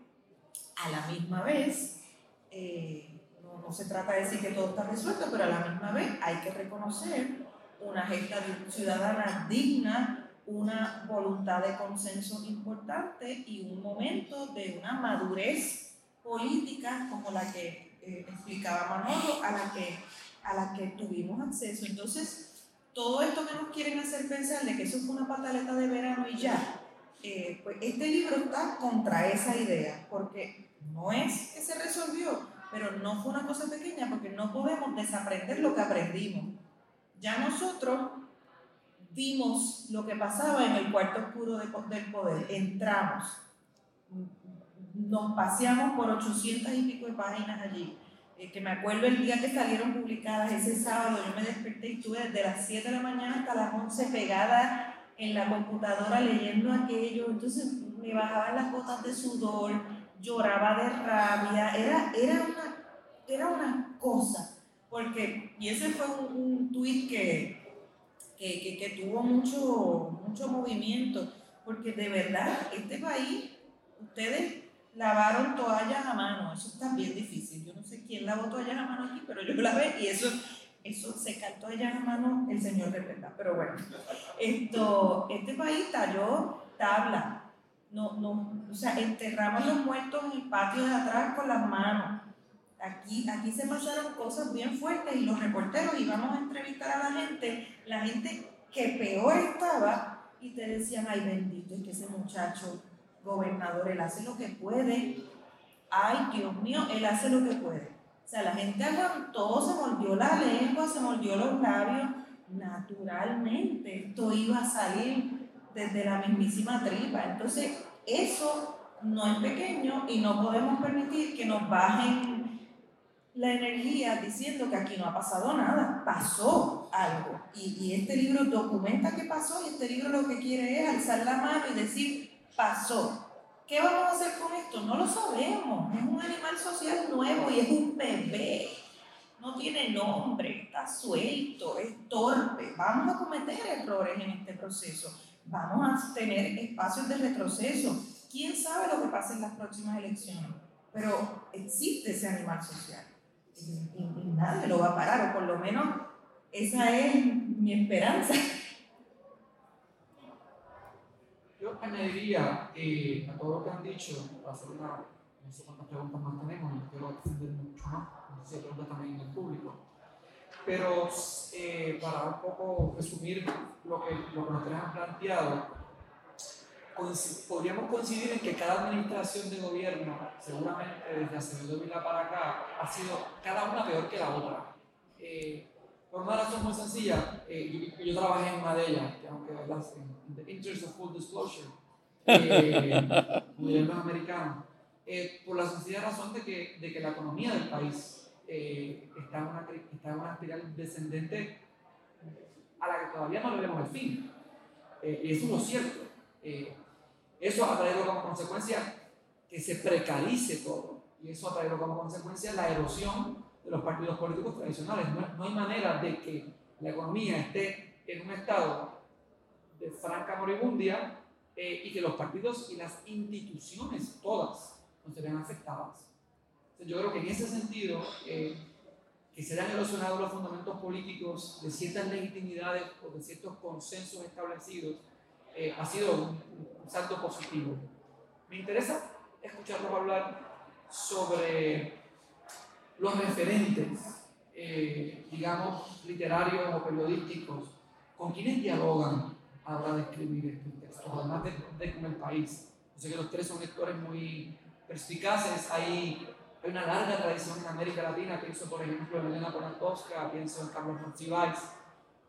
a la misma vez, eh, no, no, se trata de decir que todo está resuelto, pero a la misma vez hay que reconocer una gesta ciudadana digna, una voluntad de consenso importante y un momento de una madurez política como la que explicaba Manolo, a la que a la que tuvimos acceso. Entonces, todo esto que nos quieren hacer pensar de que eso fue una pataleta de verano y ya, eh, pues este libro está contra esa idea, porque no es que se resolvió, pero no fue una cosa pequeña, porque no podemos desaprender lo que aprendimos. Ya nosotros vimos lo que pasaba en el cuarto oscuro de, del poder, entramos, nos paseamos por 800 y pico de páginas allí eh, que me acuerdo el día que salieron publicadas, ese sábado, yo me desperté y estuve desde las 7 de la mañana hasta las 11 pegada en la computadora leyendo aquello, entonces me bajaban las gotas de sudor, lloraba de rabia, era, era, una, era una cosa, porque, y ese fue un, un tuit que, que, que, tuvo mucho, mucho movimiento, porque de verdad, este país, ustedes lavaron toallas a mano, eso está bien difícil. Yo no sé quién lavó toallas a mano aquí, pero yo la lavé y eso, eso secar toallas a mano, el Señor reprenda. Pero bueno, esto, este país talló tabla. No, no, o sea, enterramos los muertos en el patio de atrás con las manos. Aquí, aquí se pasaron cosas bien fuertes y los reporteros íbamos a entrevistar a la gente, la gente que peor estaba y te decían, ay bendito, es que ese muchacho gobernador, él hace lo que puede, ay Dios mío, él hace lo que puede. O sea, la gente aguantó, se mordió la lengua, se mordió los labios, naturalmente esto iba a salir desde la mismísima tripa. Entonces, eso no es pequeño y no podemos permitir que nos bajen la energía diciendo que aquí no ha pasado nada, pasó algo. Y, y, este libro documenta que pasó y este libro lo que quiere es alzar la mano y decir, pasó. ¿Qué vamos a hacer con esto? No lo sabemos. Es un animal social nuevo y es un bebé. No tiene nombre, está suelto, es torpe. Vamos a cometer errores en este proceso. Vamos a tener espacios de retroceso quién sabe lo que pasa en las próximas elecciones, pero existe ese animal social y, nadie lo va a parar, o por lo menos esa es mi esperanza. Yo añadiría eh, a todo lo que han dicho, para hacer una, no sé cuántas preguntas más tenemos, no quiero extender mucho más, no sé si hay preguntas también en el público, pero eh, para un poco resumir lo que, lo que nos han planteado, podríamos coincidir en que cada administración de gobierno, seguramente desde Acevedo Vila para acá, ha sido cada una peor que la otra. Eh, por una razón muy sencilla, eh, yo, trabajé en una de ellas, aunque en the interest of full disclosure, eh, gobiernos americanos, eh, por la sencilla razón de que, de que la economía del país está, en una, está en una espiral descendente a la que todavía no le vemos el fin. y eso es lo cierto. Eso ha traído como consecuencia que se precarice todo. Y eso ha traído como consecuencia la erosión de los partidos políticos tradicionales. No, hay manera de que la economía esté en un estado de franca moribundia eh, y que los partidos y las instituciones todas no se vean afectadas. yo creo que en ese sentido, eh, que se hayan erosionado los fundamentos políticos de ciertas legitimidades o de ciertos consensos establecidos, eh, ha sido un, salto positivo. Me interesa escucharlos hablar sobre los referentes, eh, digamos, literarios o periodísticos, con quienes dialogan a la hora de escribir este texto, además de, de como el país. Yo sé que los tres son lectores muy perspicaces, hay, hay una larga tradición en América Latina, pienso por ejemplo en Elena Poniatowska, pienso en Carlos Monsiváis,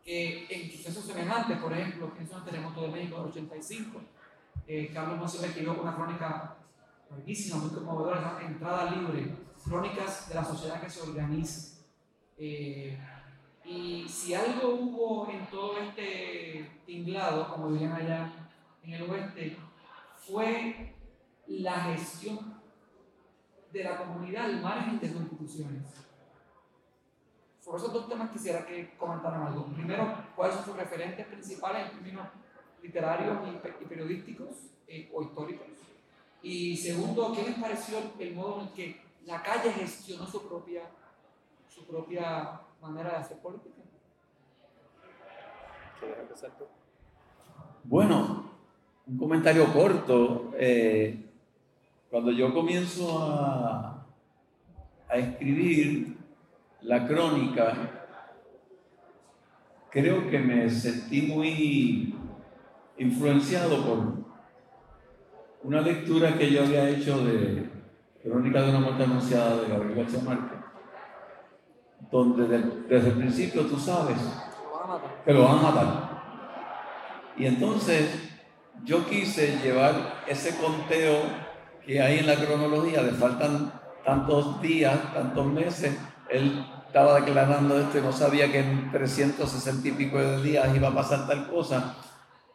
que en sucesos semejantes, por ejemplo, pienso en el terremoto de México del 85, eh, Carlos Monsiváis escribió una crónica larguísima, muy conmovedora, Entrada Libre, crónicas de la sociedad que se organiza. Eh, y si algo hubo en todo este tinglado, como dirían allá en el oeste, fue la gestión de la comunidad al margen de sus instituciones. Por esos dos temas quisiera que comentaran algo. Primero, ¿cuáles son sus referentes principales en términos literarios y, periodísticos eh, o históricos? Y segundo, ¿qué les pareció el modo en que la calle gestionó su propia, su propia manera de hacer política? Bueno, un comentario corto. Eh, cuando yo comienzo a, a escribir, la crónica, creo que me sentí muy influenciado por una lectura que yo había hecho de Crónica de una muerte anunciada de Gabriel García Márquez, donde desde el principio tú sabes que lo van a matar. Y entonces yo quise llevar ese conteo que hay en la cronología de faltan tantos días, tantos meses, él estaba declarando esto y no sabía que en 360 y pico de días iba a pasar tal cosa,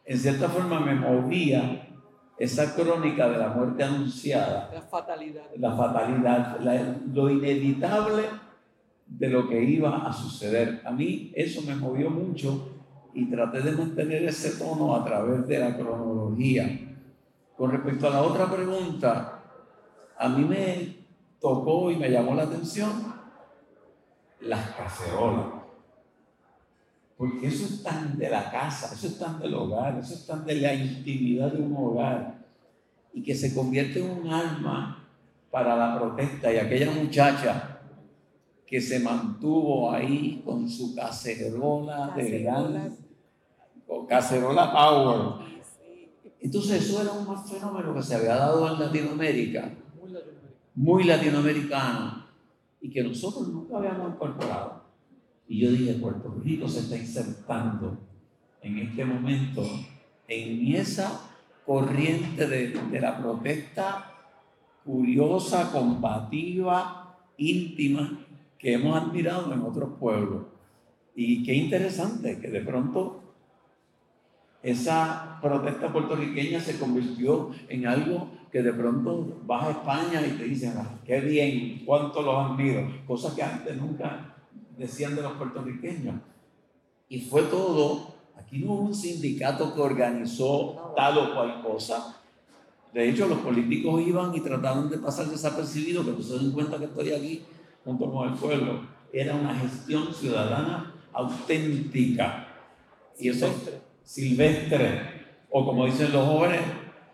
en cierta forma me movía esa crónica de la muerte anunciada. La fatalidad. La fatalidad, lo inevitable de lo que iba a suceder. A mí eso me movió mucho y traté de mantener ese tono a través de la cronología. Con respecto a la otra pregunta, a mí me tocó y me llamó la atención las cacerolas. Porque eso es tan de la casa, eso es tan del hogar, eso es tan de la intimidad de un hogar. Y que se convierte en un alma para la protesta. Y aquella muchacha que se mantuvo ahí con su cacerola de gran, cacerola power. Entonces eso era un fenómeno que se había dado en Latinoamérica, muy latinoamericano, y que nosotros nunca habíamos incorporado. Y yo dije, Puerto Rico se está insertando en este momento en esa corriente de, de la protesta curiosa, combativa, íntima, que hemos admirado en otros pueblos. Y qué interesante que de pronto esa protesta puertorriqueña se convirtió en algo que de pronto vas a España y te dicen, ah, qué bien, cuánto los admiro, cosas que antes nunca decían de los puertorriqueños. Y fue todo, aquí no hubo un sindicato que organizó tal o cual cosa. De hecho, los políticos iban y trataban de pasar desapercibidos, que no se den cuenta que estoy aquí junto con el pueblo. Era una gestión ciudadana auténtica. Y eso silvestre, o como dicen los jóvenes,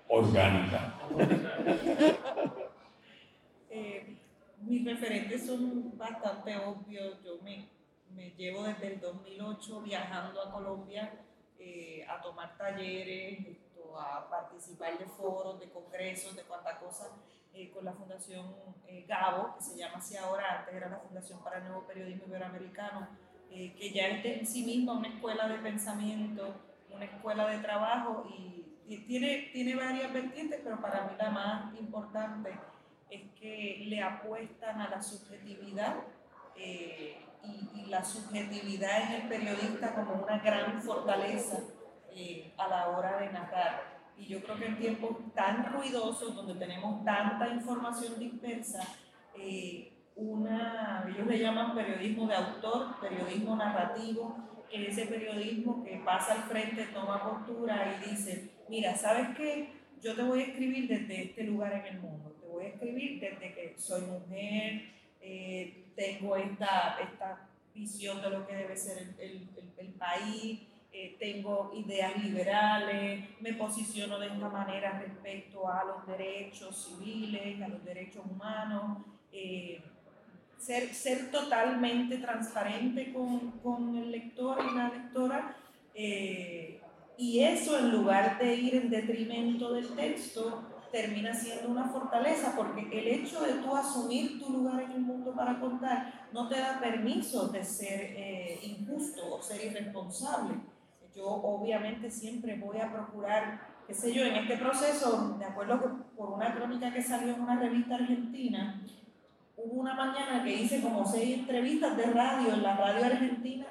orgánica. Eh, mis referentes son bastante obvios. Yo me, me, llevo desde el 2008 viajando a Colombia eh, a tomar talleres, esto, a participar de foros, de congresos, de cuánta cosa, eh, con la Fundación Gabo, que se llama así ahora, antes era la Fundación para el Nuevo Periodismo Iberoamericano, que ya es en sí misma una escuela de pensamiento una escuela de trabajo y, tiene, tiene varias vertientes, pero para mí la más importante es que le apuestan a la subjetividad eh, y, la subjetividad en el periodista como una gran fortaleza eh, a la hora de narrar. Y yo creo que en tiempos tan ruidosos, donde tenemos tanta información dispersa, eh, una, ellos le llaman periodismo de autor, periodismo narrativo, ese periodismo que pasa al frente, toma postura y dice, mira, ¿sabes qué? Yo te voy a escribir desde este lugar en el mundo, escribir desde que soy mujer, eh, tengo esta, esta visión de lo que debe ser el, el, el, país, eh, tengo ideas liberales, me posiciono de esta manera respecto a los derechos civiles, a los derechos humanos. Eh, ser, ser totalmente transparente con, con, el lector y la lectora. Eh, y eso en lugar de ir en detrimento del texto, termina siendo una fortaleza porque el hecho de tú asumir tu lugar en el mundo para contar no te da permiso de ser eh, injusto o ser irresponsable. Yo obviamente siempre voy a procurar, qué sé yo, en este proceso, de acuerdo por una crónica que salió en una revista argentina, hubo una mañana que hice como seis entrevistas de radio en la radio argentina.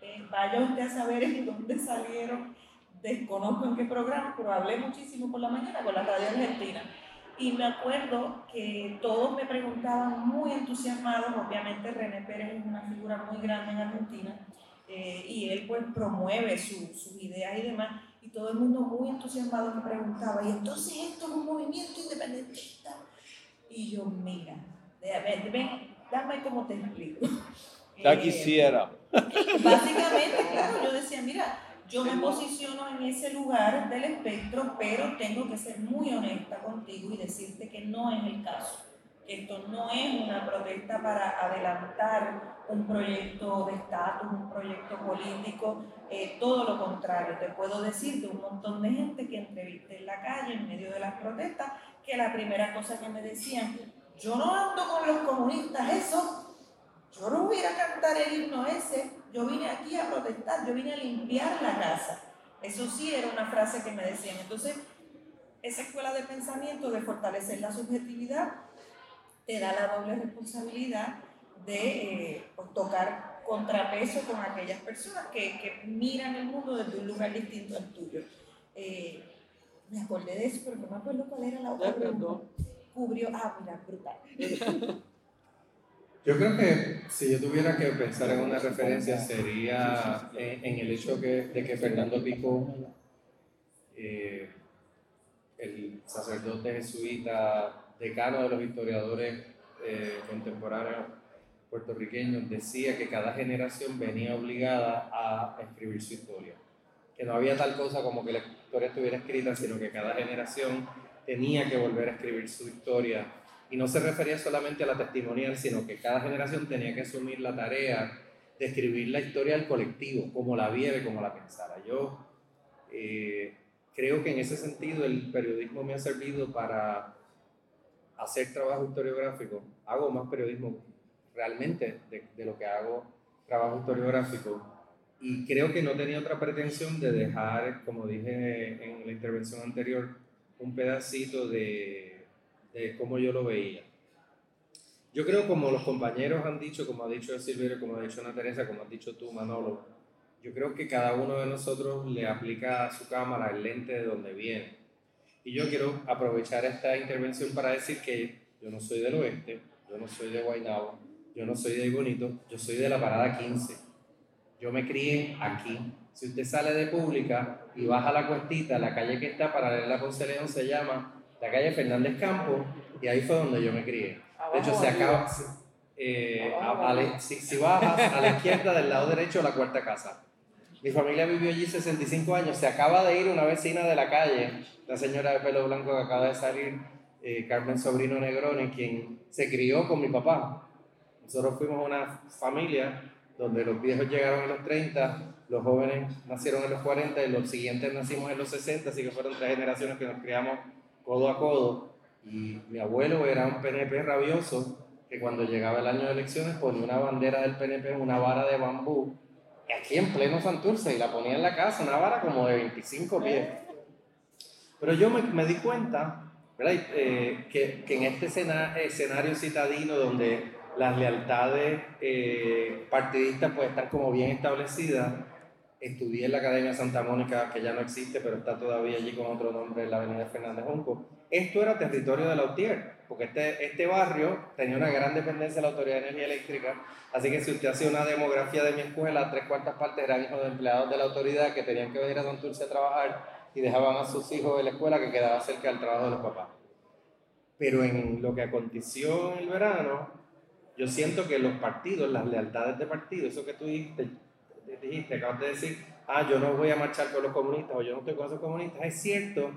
Eh, vaya usted a saber en dónde salieron, desconozco en qué programa, pero hablé muchísimo por la mañana con la radio argentina. Y me acuerdo que todos me preguntaban muy entusiasmados, obviamente René Pérez es una figura muy grande en Argentina, eh, y él pues promueve sus ideas y demás, y todo el mundo muy entusiasmado me preguntaba, ¿y entonces esto es un movimiento independentista? Y yo, mira, ven, dame cómo te explico. Ya eh, quisiera. Básicamente, claro, yo decía, mira, yo me posiciono en ese lugar del espectro, pero tengo que ser muy honesta contigo y decirte que no es el caso. Esto no es una protesta para adelantar un proyecto de estatus, un proyecto político, eh, todo lo contrario. Te puedo decir de un montón de gente que entrevisté en la calle en medio de las protestas, que la primera cosa que me decían, yo no ando con los comunistas, eso. Yo no voy a cantar el himno ese. Yo vine aquí a protestar, yo vine a limpiar la casa. Eso sí era una frase que me decían. Entonces, esa escuela de pensamiento de fortalecer la subjetividad te da la doble responsabilidad de eh, pues, tocar contrapeso con aquellas personas que, que, miran el mundo desde un lugar distinto al tuyo. Eh, me acordé de eso, pero no me acuerdo cuál era la otra cubrió. Ah, mira, brutal. Yo creo que si yo tuviera que pensar en una referencia sería en, el hecho que, de que Fernando Pico, eh, el sacerdote jesuita, decano de los historiadores eh, contemporáneos puertorriqueños, decía que cada generación venía obligada a escribir su historia. Que no había tal cosa como que la historia estuviera escrita, sino que cada generación tenía que volver a escribir su historia Y no se refería solamente a la testimonial, sino que cada generación tenía que asumir la tarea de escribir la historia del colectivo, como la vive, como la pensara. Yo eh, creo que en ese sentido el periodismo me ha servido para hacer trabajo historiográfico. Hago más periodismo realmente de, de lo que hago trabajo historiográfico y creo que no tenía otra pretensión de dejar, como dije en la intervención anterior, un pedacito de, de cómo yo lo veía. Yo creo, como los compañeros han dicho, como ha dicho Silverio, como ha dicho Ana Teresa, como has dicho tú, Manolo, yo creo que cada uno de nosotros le aplica a su cámara el lente de donde viene. Y yo quiero aprovechar esta intervención para decir que yo no soy del oeste, yo no soy de Guaynabo, yo no soy de Bonito, yo soy de la Parada 15 yo me crié aquí. Si usted sale de pública y baja la cuestita, la calle que está paralela a Ponce León se llama la calle Fernández Campo y ahí fue donde yo me crié. De hecho, se acaba. Eh, si, si, bajas a la izquierda del lado derecho la cuarta casa. Mi familia vivió allí 65 años. Se acaba de ir una vecina de la calle, la señora de pelo blanco que acaba de salir, eh, Carmen Sobrino Negroni, quien se crió con mi papá. Nosotros fuimos una familia donde los viejos llegaron en los 30, los jóvenes nacieron en los 40 y los siguientes nacimos en los 60, así que fueron tres generaciones que nos criamos codo a codo. Y mi abuelo era un PNP rabioso que cuando llegaba el año de elecciones ponía una bandera del PNP una vara de bambú, aquí en pleno Santurce, y la ponía en la casa, una vara como de 25 pies. Pero yo me, di cuenta eh, que, en este escenario citadino donde las lealtades eh, partidistas pues están como bien establecidas. Estudié en la Academia Santa Mónica, que ya no existe, pero está todavía allí con otro nombre, en la Avenida Fernández Junco. Esto era territorio de la UTIER, porque este, este barrio tenía una gran dependencia de la Autoridad de Energía Eléctrica, así que si usted hacía una demografía de mi escuela, tres cuartas partes eran hijos de empleados de la autoridad que tenían que venir a Santurce a trabajar y dejaban a sus hijos en la escuela que quedaba cerca del trabajo de los papás. Pero en lo que aconteció en el verano, yo siento que los partidos, las lealtades de partido, eso que tú dijiste, dijiste, acabas de decir, ah, yo no voy a marchar con los comunistas o yo no estoy con esos comunistas, es cierto,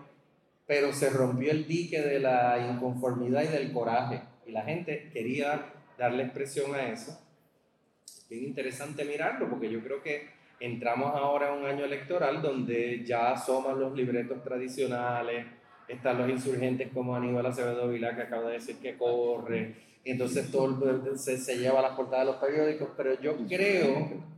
pero se rompió el dique de la inconformidad y del coraje y la gente quería darle expresión a eso. Bien interesante mirarlo porque yo creo que entramos ahora en un año electoral donde ya asoman los libretos tradicionales, están los insurgentes como Aníbal Acevedo Vilá que acaba de decir que corre, entonces todo se, se lleva a las portadas de los periódicos, pero yo creo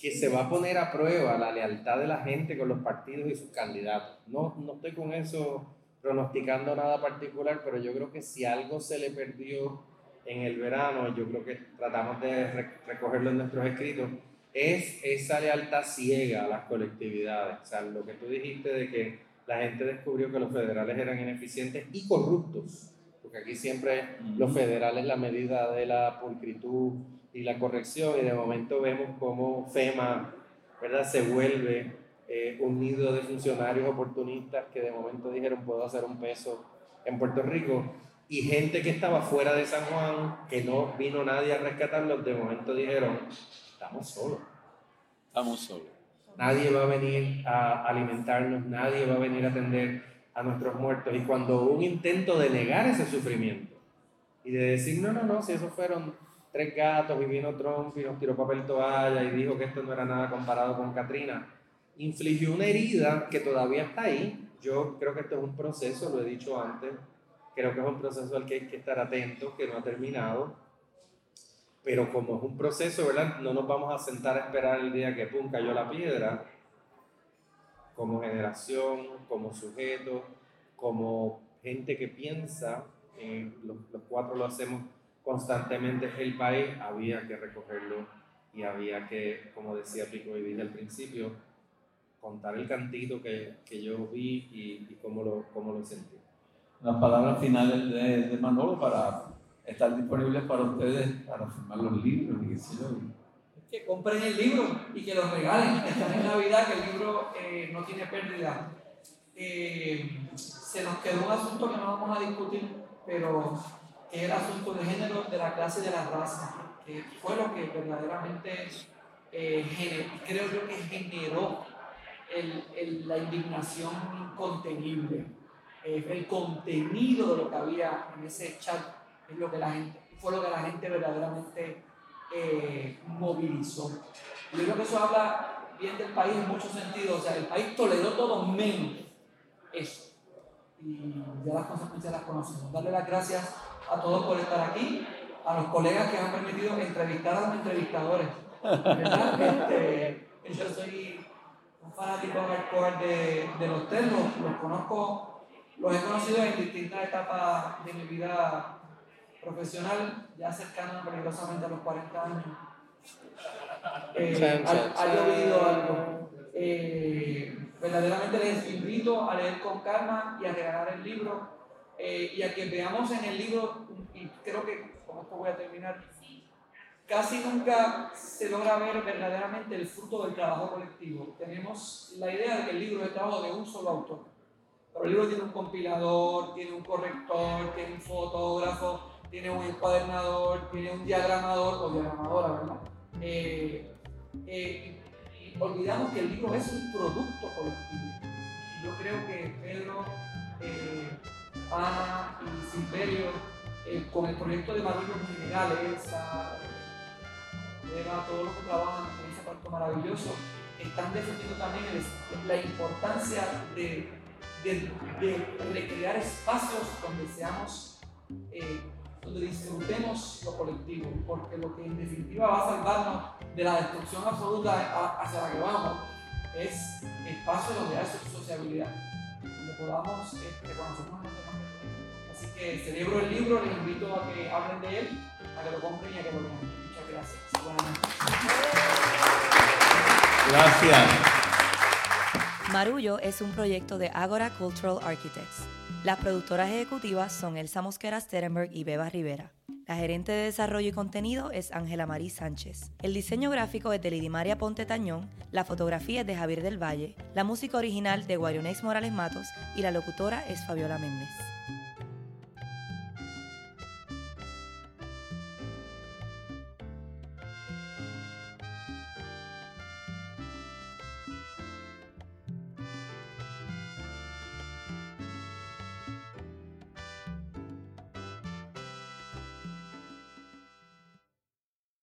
que se va a poner a prueba la lealtad de la gente con los partidos y sus candidatos. No, no estoy con eso pronosticando nada particular, pero yo creo que si algo se le perdió en el verano, yo creo que tratamos de recogerlo en nuestros escritos, es esa lealtad ciega a las colectividades. O sea, lo que tú dijiste de que la gente descubrió que los federales eran ineficientes y corruptos porque aquí siempre lo federal es la medida de la pulcritud y la corrección, y de momento vemos cómo FEMA ¿verdad? se vuelve eh, un nido de funcionarios oportunistas que de momento dijeron puedo hacer un peso en Puerto Rico, y gente que estaba fuera de San Juan, que no vino nadie a rescatarlos, de momento dijeron, estamos solos. Estamos solos. Nadie va a venir a alimentarnos, nadie va a venir a atender a nuestros muertos. Y cuando hubo un intento de negar ese sufrimiento y de decir, no, no, no, si esos fueron tres gatos y vino Trump y nos tiró papel toalla y dijo que esto no era nada comparado con Katrina, infligió una herida que todavía está ahí. Yo creo que esto es un proceso, lo he dicho antes, creo que es un proceso al que hay que estar atentos, que no ha terminado. Pero como es un proceso, ¿verdad? No nos vamos a sentar a esperar el día que pum cayó la piedra, como generación, como sujeto, como gente que piensa, eh, los, cuatro lo hacemos constantemente, el país, había que recogerlo y había que, como decía Pico y dije al principio, contar el cantito que, que yo vi y, y, cómo, lo, cómo lo sentí. Las palabras finales de, de Manolo para estar disponibles para ustedes para firmar los libros y que compren el libro y que lo regalen. Estamos en Navidad, que el libro eh, no tiene pérdida. Eh, se nos quedó un asunto que no vamos a discutir, pero que el asunto de género de la clase de la raza, que fue lo que verdaderamente eh, creo yo que generó el, el, la indignación incontenible. eh, el contenido de lo que había en ese chat es lo que la gente, fue lo que la gente verdaderamente eh, movilizó. Yo creo que eso habla bien del país en muchos sentidos. O sea, el país toleró todo menos eso. Y ya las consecuencias las conocemos. Darle las gracias a todos por estar aquí, a los colegas que han permitido entrevistar a los entrevistadores. Este, yo soy un fanático hardcore de, de los ternos, los conozco, los he conocido en distintas etapas de mi vida profesional, ya cercano peligrosamente a los 40 años. Eh, ha, llovido algo. Eh, verdaderamente les invito a leer con calma y a regalar el libro eh, y a que veamos en el libro, y creo que con esto voy a terminar, casi nunca se logra ver verdaderamente el fruto del trabajo colectivo. Tenemos la idea de que el libro es trabajo de un solo autor. Pero el libro tiene un compilador, tiene un corrector, tiene un fotógrafo, tiene un encuadernador, tiene un diagramador o diagramadora, ¿verdad? Eh, eh, y olvidamos que el libro es un producto colectivo. Yo creo que Pedro, eh, Y Silverio, con el proyecto de Marullo en general, esa, Eva, todos los que trabajan en ese parto maravilloso, están defendiendo también la importancia de, de, de, espacios donde seamos donde disfrutemos lo colectivo, porque lo que en definitiva va a salvarnos de la destrucción absoluta hacia la que vamos es espacio donde hay sociabilidad, donde podamos este, conocernos Así que celebro el libro, les invito a que hablen de él, a que lo compren y a que lo lean. Muchas gracias. Gracias. Marullo es un proyecto de Agora Cultural Architects las productoras ejecutivas son Elsa Mosquera Sterenberg y Beba Rivera. La gerente de desarrollo y contenido es Ángela Marí Sánchez. El diseño gráfico es de Lidimaria Ponte Tañón, la fotografía es de Javier del Valle, la música original de Guarionex Morales Matos y la locutora es Fabiola Méndez.